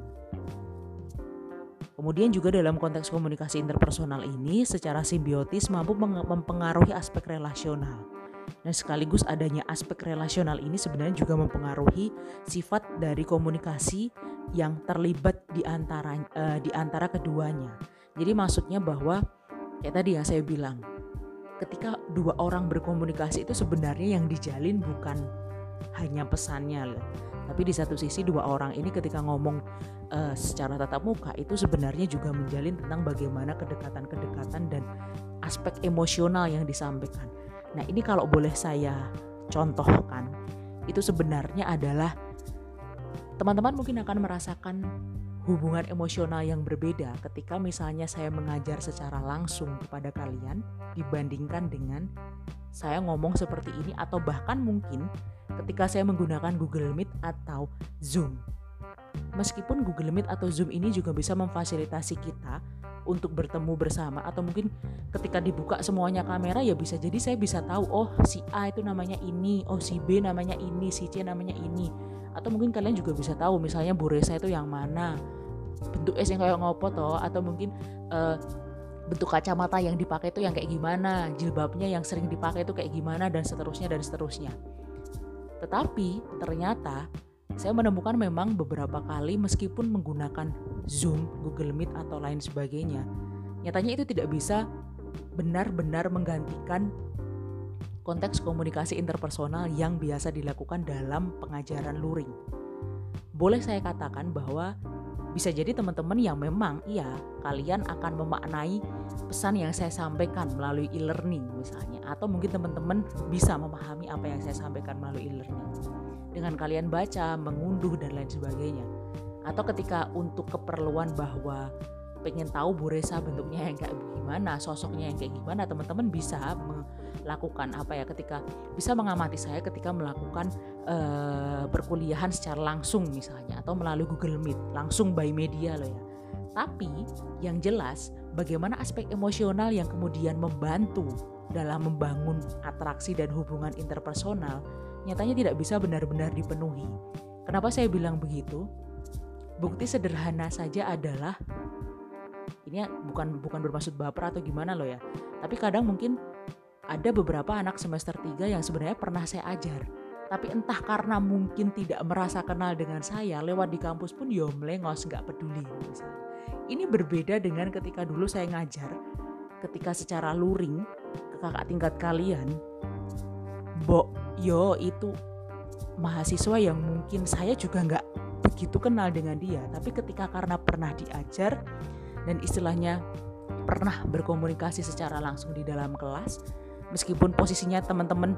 Kemudian juga dalam konteks komunikasi interpersonal ini secara simbiotis mampu mempengaruhi aspek relasional. Dan sekaligus adanya aspek relasional ini sebenarnya juga mempengaruhi sifat dari komunikasi yang terlibat di antara uh, di antara keduanya. Jadi maksudnya bahwa kayak tadi yang saya bilang, ketika dua orang berkomunikasi itu sebenarnya yang dijalin bukan hanya pesannya loh tapi di satu sisi dua orang ini ketika ngomong uh, secara tatap muka itu sebenarnya juga menjalin tentang bagaimana kedekatan-kedekatan dan aspek emosional yang disampaikan. Nah, ini kalau boleh saya contohkan, itu sebenarnya adalah teman-teman mungkin akan merasakan hubungan emosional yang berbeda ketika misalnya saya mengajar secara langsung kepada kalian dibandingkan dengan saya ngomong seperti ini atau bahkan mungkin ketika saya menggunakan Google Meet atau Zoom. Meskipun Google Meet atau Zoom ini juga bisa memfasilitasi kita untuk bertemu bersama atau mungkin ketika dibuka semuanya kamera ya bisa jadi saya bisa tahu oh si A itu namanya ini, oh si B namanya ini, si C namanya ini. Atau mungkin kalian juga bisa tahu misalnya Bu Resa itu yang mana, bentuk es yang kayak ngopo toh atau mungkin uh, bentuk kacamata yang dipakai itu yang kayak gimana, jilbabnya yang sering dipakai itu kayak gimana dan seterusnya dan seterusnya. Tetapi ternyata saya menemukan memang beberapa kali meskipun menggunakan Zoom, Google Meet atau lain sebagainya, nyatanya itu tidak bisa benar-benar menggantikan konteks komunikasi interpersonal yang biasa dilakukan dalam pengajaran luring. Boleh saya katakan bahwa bisa jadi teman-teman yang memang iya kalian akan memaknai pesan yang saya sampaikan melalui e-learning misalnya atau mungkin teman-teman bisa memahami apa yang saya sampaikan melalui e-learning dengan kalian baca, mengunduh dan lain sebagainya atau ketika untuk keperluan bahwa pengen tahu Bu Resa bentuknya yang kayak gimana, sosoknya yang kayak gimana, teman-teman bisa melakukan apa ya ketika bisa mengamati saya ketika melakukan uh, perkuliahan secara langsung misalnya atau melalui Google Meet, langsung by media loh ya. Tapi yang jelas bagaimana aspek emosional yang kemudian membantu dalam membangun atraksi dan hubungan interpersonal nyatanya tidak bisa benar-benar dipenuhi. Kenapa saya bilang begitu? Bukti sederhana saja adalah ini bukan bukan bermaksud baper atau gimana loh ya. Tapi kadang mungkin ada beberapa anak semester 3 yang sebenarnya pernah saya ajar. Tapi entah karena mungkin tidak merasa kenal dengan saya, lewat di kampus pun yo ya melengos nggak peduli. Ini berbeda dengan ketika dulu saya ngajar, ketika secara luring ke kakak tingkat kalian, Bo, yo itu mahasiswa yang mungkin saya juga nggak begitu kenal dengan dia, tapi ketika karena pernah diajar dan istilahnya pernah berkomunikasi secara langsung di dalam kelas, meskipun posisinya teman-teman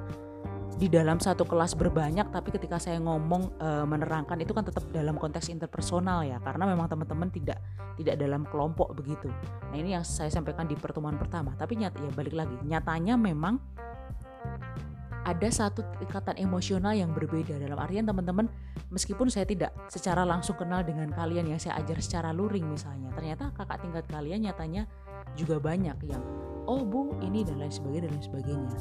di dalam satu kelas berbanyak tapi ketika saya ngomong e, menerangkan itu kan tetap dalam konteks interpersonal ya karena memang teman-teman tidak tidak dalam kelompok begitu. Nah, ini yang saya sampaikan di pertemuan pertama. Tapi nyata ya balik lagi, nyatanya memang ada satu ikatan emosional yang berbeda dalam artian teman-teman meskipun saya tidak secara langsung kenal dengan kalian yang saya ajar secara luring misalnya ternyata kakak tingkat kalian nyatanya juga banyak yang oh bu ini dan lain sebagainya dan lain sebagainya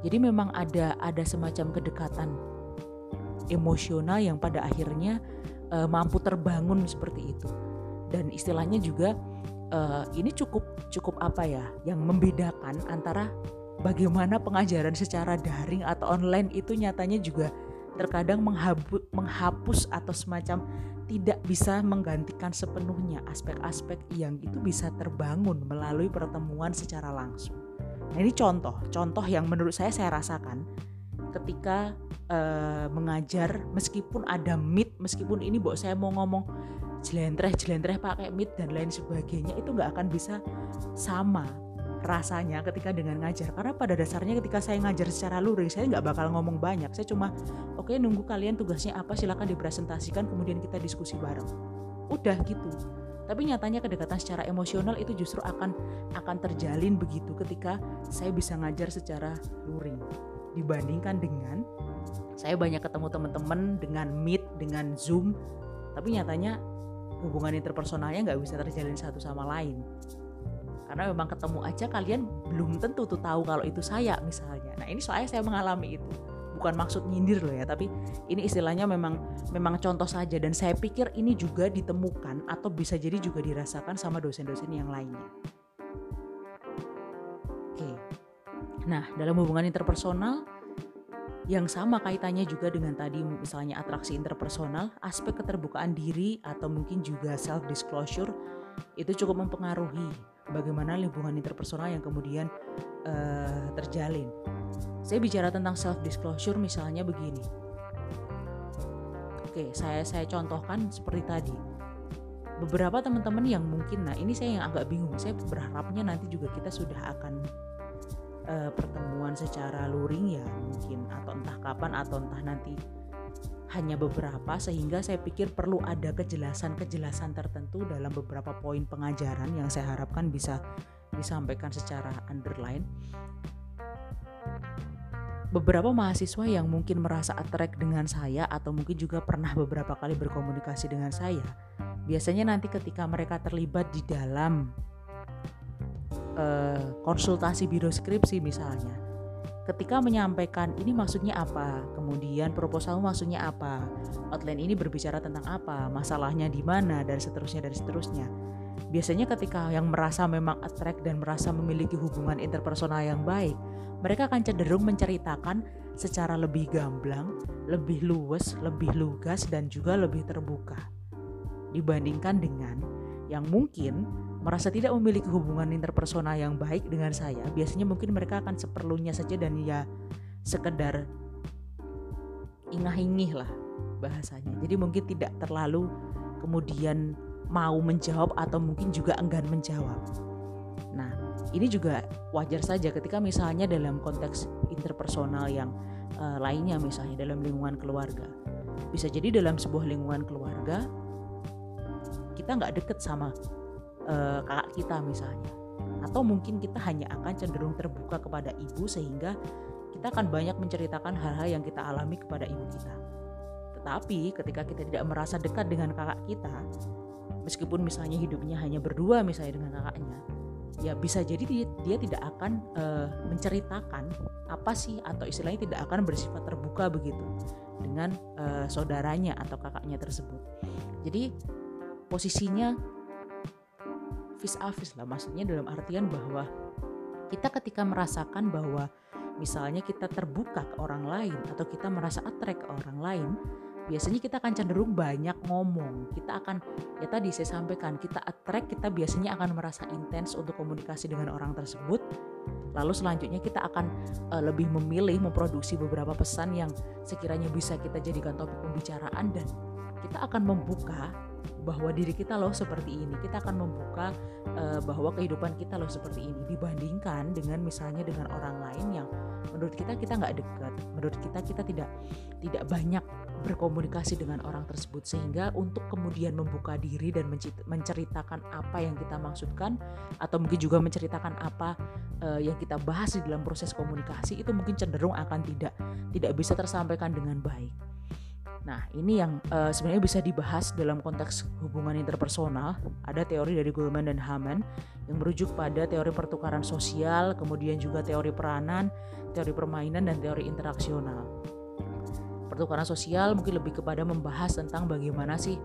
jadi memang ada ada semacam kedekatan emosional yang pada akhirnya uh, mampu terbangun seperti itu. Dan istilahnya juga uh, ini cukup cukup apa ya yang membedakan antara bagaimana pengajaran secara daring atau online itu nyatanya juga terkadang menghabu, menghapus atau semacam tidak bisa menggantikan sepenuhnya aspek-aspek yang itu bisa terbangun melalui pertemuan secara langsung. Nah ini contoh, contoh yang menurut saya saya rasakan ketika uh, mengajar meskipun ada meet, meskipun ini buat saya mau ngomong jelentreh jelentreh pakai meet dan lain sebagainya itu nggak akan bisa sama rasanya ketika dengan ngajar. Karena pada dasarnya ketika saya ngajar secara luring saya nggak bakal ngomong banyak. Saya cuma oke okay, nunggu kalian tugasnya apa silahkan dipresentasikan kemudian kita diskusi bareng. Udah gitu. Tapi nyatanya kedekatan secara emosional itu justru akan akan terjalin begitu ketika saya bisa ngajar secara luring. Dibandingkan dengan saya banyak ketemu teman-teman dengan meet dengan zoom tapi nyatanya hubungan interpersonalnya nggak bisa terjalin satu sama lain karena memang ketemu aja kalian belum tentu tuh tahu kalau itu saya misalnya. Nah ini soalnya saya mengalami itu. Bukan maksud nyindir loh ya tapi ini istilahnya memang memang contoh saja. Dan saya pikir ini juga ditemukan atau bisa jadi juga dirasakan sama dosen-dosen yang lainnya. Oke. Nah dalam hubungan interpersonal yang sama kaitannya juga dengan tadi misalnya atraksi interpersonal aspek keterbukaan diri atau mungkin juga self disclosure itu cukup mempengaruhi bagaimana hubungan interpersonal yang kemudian uh, terjalin. Saya bicara tentang self disclosure misalnya begini. Oke, saya saya contohkan seperti tadi. Beberapa teman-teman yang mungkin nah ini saya yang agak bingung. Saya berharapnya nanti juga kita sudah akan uh, pertemuan secara luring ya mungkin atau entah kapan atau entah nanti hanya beberapa sehingga saya pikir perlu ada kejelasan-kejelasan tertentu dalam beberapa poin pengajaran yang saya harapkan bisa disampaikan secara underline. beberapa mahasiswa yang mungkin merasa attract dengan saya atau mungkin juga pernah beberapa kali berkomunikasi dengan saya biasanya nanti ketika mereka terlibat di dalam uh, konsultasi biro skripsi misalnya ketika menyampaikan ini maksudnya apa? Kemudian proposal maksudnya apa? Outline ini berbicara tentang apa? Masalahnya di mana? Dan seterusnya dan seterusnya. Biasanya ketika yang merasa memang attract dan merasa memiliki hubungan interpersonal yang baik mereka akan cenderung menceritakan secara lebih gamblang, lebih luwes, lebih lugas, dan juga lebih terbuka. Dibandingkan dengan yang mungkin merasa tidak memiliki hubungan interpersonal yang baik dengan saya, biasanya mungkin mereka akan seperlunya saja dan ya sekedar ingah-ingih lah bahasanya. Jadi mungkin tidak terlalu kemudian mau menjawab atau mungkin juga enggan menjawab. Nah, ini juga wajar saja ketika misalnya dalam konteks interpersonal yang uh, lainnya misalnya dalam lingkungan keluarga bisa jadi dalam sebuah lingkungan keluarga kita nggak deket sama uh, kakak kita misalnya atau mungkin kita hanya akan cenderung terbuka kepada ibu sehingga kita akan banyak menceritakan hal-hal yang kita alami kepada ibu kita tetapi ketika kita tidak merasa dekat dengan kakak kita meskipun misalnya hidupnya hanya berdua misalnya dengan kakaknya ya bisa jadi dia, dia tidak akan uh, menceritakan apa sih atau istilahnya tidak akan bersifat terbuka begitu dengan uh, saudaranya atau kakaknya tersebut. Jadi posisinya vis a vis lah maksudnya dalam artian bahwa kita ketika merasakan bahwa misalnya kita terbuka ke orang lain atau kita merasa attract ke orang lain biasanya kita akan cenderung banyak ngomong. Kita akan ya tadi saya sampaikan, kita attract, kita biasanya akan merasa intens untuk komunikasi dengan orang tersebut. Lalu selanjutnya kita akan uh, lebih memilih memproduksi beberapa pesan yang sekiranya bisa kita jadikan topik pembicaraan dan kita akan membuka bahwa diri kita loh seperti ini. Kita akan membuka uh, bahwa kehidupan kita loh seperti ini dibandingkan dengan misalnya dengan orang lain yang menurut kita kita nggak dekat. Menurut kita kita tidak tidak banyak berkomunikasi dengan orang tersebut sehingga untuk kemudian membuka diri dan menceritakan apa yang kita maksudkan atau mungkin juga menceritakan apa uh, yang kita bahas di dalam proses komunikasi itu mungkin cenderung akan tidak tidak bisa tersampaikan dengan baik. Nah, ini yang uh, sebenarnya bisa dibahas dalam konteks hubungan interpersonal. Ada teori dari Goleman dan Haman yang merujuk pada teori pertukaran sosial, kemudian juga teori peranan, teori permainan, dan teori interaksional pertukaran sosial mungkin lebih kepada membahas tentang bagaimana sih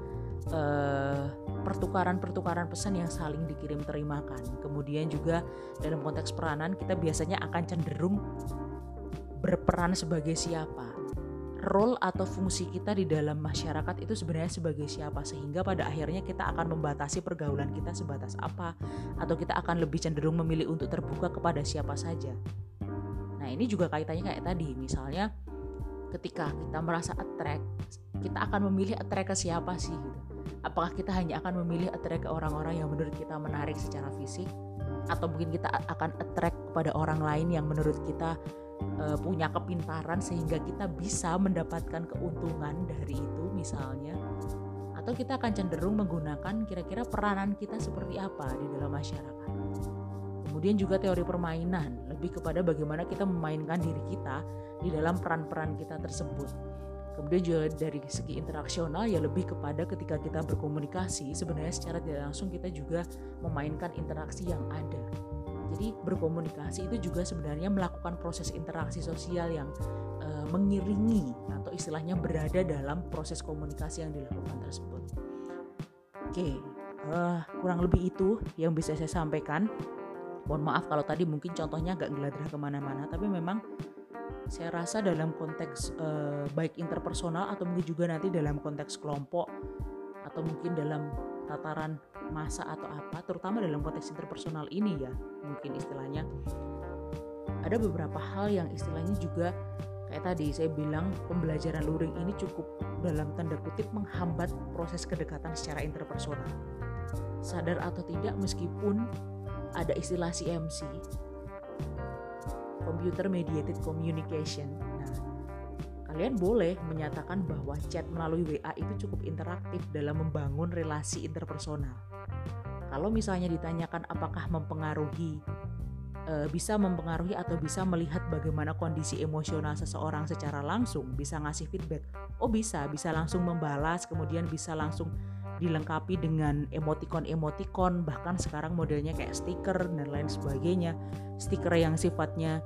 eh, pertukaran-pertukaran pesan yang saling dikirim terimakan. Kemudian juga dalam konteks peranan kita biasanya akan cenderung berperan sebagai siapa. Role atau fungsi kita di dalam masyarakat itu sebenarnya sebagai siapa? Sehingga pada akhirnya kita akan membatasi pergaulan kita sebatas apa? Atau kita akan lebih cenderung memilih untuk terbuka kepada siapa saja. Nah, ini juga kaitannya kayak tadi, misalnya ketika kita merasa attract kita akan memilih attract ke siapa sih gitu? Apakah kita hanya akan memilih attract ke orang-orang yang menurut kita menarik secara fisik? Atau mungkin kita akan attract kepada orang lain yang menurut kita uh, punya kepintaran sehingga kita bisa mendapatkan keuntungan dari itu misalnya atau kita akan cenderung menggunakan kira-kira peranan kita seperti apa di dalam masyarakat kemudian juga teori permainan lebih kepada bagaimana kita memainkan diri kita di dalam peran-peran kita tersebut. Kemudian juga dari segi interaksional ya lebih kepada ketika kita berkomunikasi sebenarnya secara tidak langsung kita juga memainkan interaksi yang ada. Jadi berkomunikasi itu juga sebenarnya melakukan proses interaksi sosial yang uh, mengiringi atau istilahnya berada dalam proses komunikasi yang dilakukan tersebut. Oke, uh, kurang lebih itu yang bisa saya sampaikan. Mohon maaf kalau tadi mungkin contohnya agak geladrah ke mana-mana, tapi memang saya rasa dalam konteks uh, baik interpersonal atau mungkin juga nanti dalam konteks kelompok atau mungkin dalam tataran masa atau apa terutama dalam konteks interpersonal ini ya mungkin istilahnya ada beberapa hal yang istilahnya juga kayak tadi saya bilang pembelajaran luring ini cukup dalam tanda kutip menghambat proses kedekatan secara interpersonal sadar atau tidak meskipun ada istilah CMC computer mediated communication. Kalian boleh menyatakan bahwa chat melalui WA itu cukup interaktif dalam membangun relasi interpersonal. Kalau misalnya ditanyakan apakah mempengaruhi e, bisa mempengaruhi atau bisa melihat bagaimana kondisi emosional seseorang secara langsung, bisa ngasih feedback. Oh bisa, bisa langsung membalas, kemudian bisa langsung dilengkapi dengan emoticon-emoticon, bahkan sekarang modelnya kayak stiker dan lain sebagainya. Stiker yang sifatnya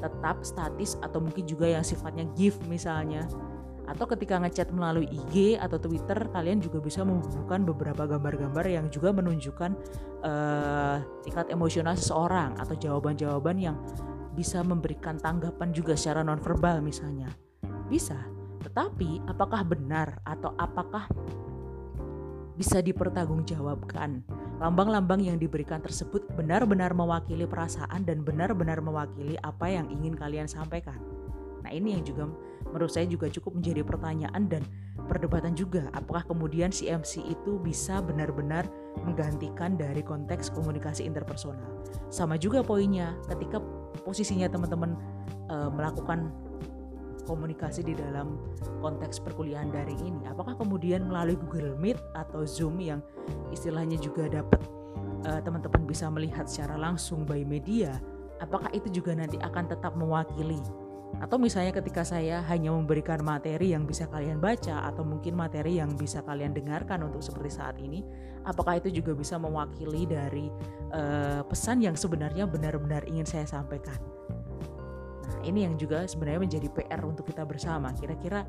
tetap statis atau mungkin juga yang sifatnya GIF misalnya. Atau ketika ngechat melalui IG atau Twitter kalian juga bisa menghubungkan beberapa gambar-gambar yang juga menunjukkan uh, tingkat emosional seseorang atau jawaban-jawaban yang bisa memberikan tanggapan juga secara nonverbal misalnya. Bisa tetapi apakah benar atau apakah bisa dipertanggungjawabkan lambang-lambang yang diberikan tersebut benar-benar mewakili perasaan dan benar-benar mewakili apa yang ingin kalian sampaikan nah ini yang juga menurut saya juga cukup menjadi pertanyaan dan perdebatan juga apakah kemudian CMC itu bisa benar-benar menggantikan dari konteks komunikasi interpersonal. Sama juga poinnya ketika posisinya teman-teman e, melakukan komunikasi di dalam konteks perkuliahan daring ini, apakah kemudian melalui Google Meet atau Zoom yang istilahnya juga dapat e, teman-teman bisa melihat secara langsung by media, apakah itu juga nanti akan tetap mewakili atau misalnya ketika saya hanya memberikan materi yang bisa kalian baca atau mungkin materi yang bisa kalian dengarkan untuk seperti saat ini, apakah itu juga bisa mewakili dari uh, pesan yang sebenarnya benar-benar ingin saya sampaikan? Ini yang juga sebenarnya menjadi PR untuk kita bersama. Kira-kira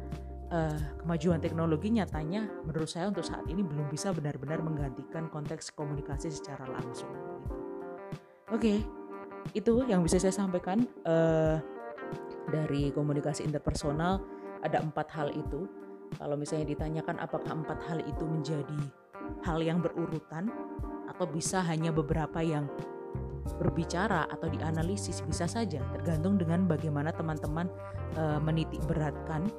uh, kemajuan teknologi nyatanya menurut saya untuk saat ini belum bisa benar-benar menggantikan konteks komunikasi secara langsung. Oke, okay, itu yang bisa saya sampaikan. Uh, dari komunikasi interpersonal ada empat hal itu. Kalau misalnya ditanyakan apakah empat hal itu menjadi hal yang berurutan atau bisa hanya beberapa yang berbicara atau dianalisis bisa saja tergantung dengan bagaimana teman-teman e, menitik beratkan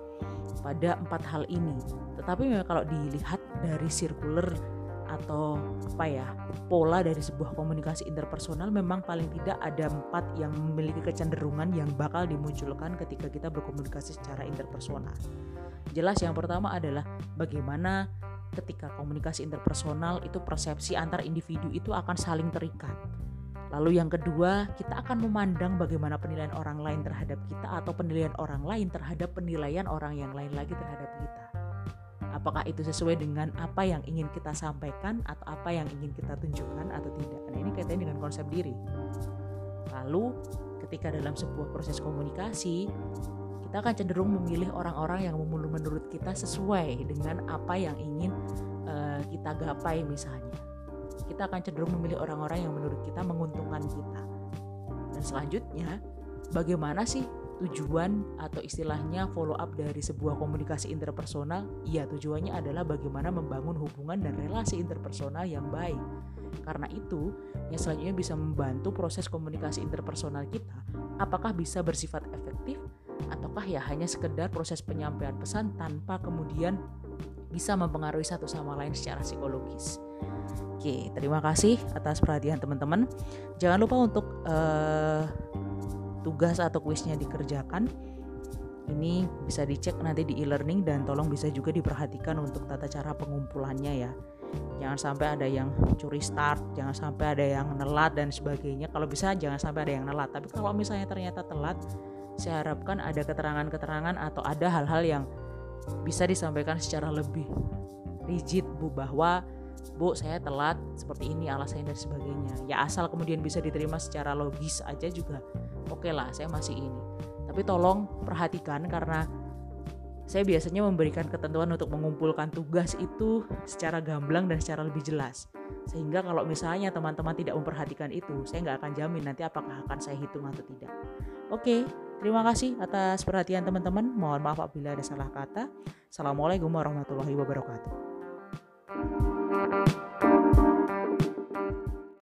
pada empat hal ini. Tetapi memang kalau dilihat dari sirkuler atau apa ya pola dari sebuah komunikasi interpersonal memang paling tidak ada empat yang memiliki kecenderungan yang bakal dimunculkan ketika kita berkomunikasi secara interpersonal. Jelas yang pertama adalah bagaimana ketika komunikasi interpersonal itu persepsi antar individu itu akan saling terikat. Lalu yang kedua, kita akan memandang bagaimana penilaian orang lain terhadap kita atau penilaian orang lain terhadap penilaian orang yang lain lagi terhadap kita apakah itu sesuai dengan apa yang ingin kita sampaikan atau apa yang ingin kita tunjukkan atau tidak. Nah, ini kaitannya dengan konsep diri. Lalu, ketika dalam sebuah proses komunikasi, kita akan cenderung memilih orang-orang yang menurut kita sesuai dengan apa yang ingin uh, kita gapai misalnya. Kita akan cenderung memilih orang-orang yang menurut kita menguntungkan kita. Dan selanjutnya, bagaimana sih tujuan atau istilahnya follow up dari sebuah komunikasi interpersonal, ya tujuannya adalah bagaimana membangun hubungan dan relasi interpersonal yang baik. Karena itu, yang selanjutnya bisa membantu proses komunikasi interpersonal kita, apakah bisa bersifat efektif ataukah ya hanya sekedar proses penyampaian pesan tanpa kemudian bisa mempengaruhi satu sama lain secara psikologis. Oke, terima kasih atas perhatian teman-teman. Jangan lupa untuk uh, tugas atau kuisnya dikerjakan ini bisa dicek nanti di e-learning dan tolong bisa juga diperhatikan untuk tata cara pengumpulannya ya jangan sampai ada yang curi start jangan sampai ada yang nelat dan sebagainya kalau bisa jangan sampai ada yang nelat tapi kalau misalnya ternyata telat saya harapkan ada keterangan-keterangan atau ada hal-hal yang bisa disampaikan secara lebih rigid bu bahwa bu saya telat seperti ini alasannya dan sebagainya. Ya asal kemudian bisa diterima secara logis aja juga oke okay lah saya masih ini. Tapi tolong perhatikan karena saya biasanya memberikan ketentuan untuk mengumpulkan tugas itu secara gamblang dan secara lebih jelas. Sehingga kalau misalnya teman-teman tidak memperhatikan itu saya nggak akan jamin nanti apakah akan saya hitung atau tidak. Oke terima kasih atas perhatian teman-teman. Mohon maaf apabila ada salah kata. Assalamualaikum warahmatullahi wabarakatuh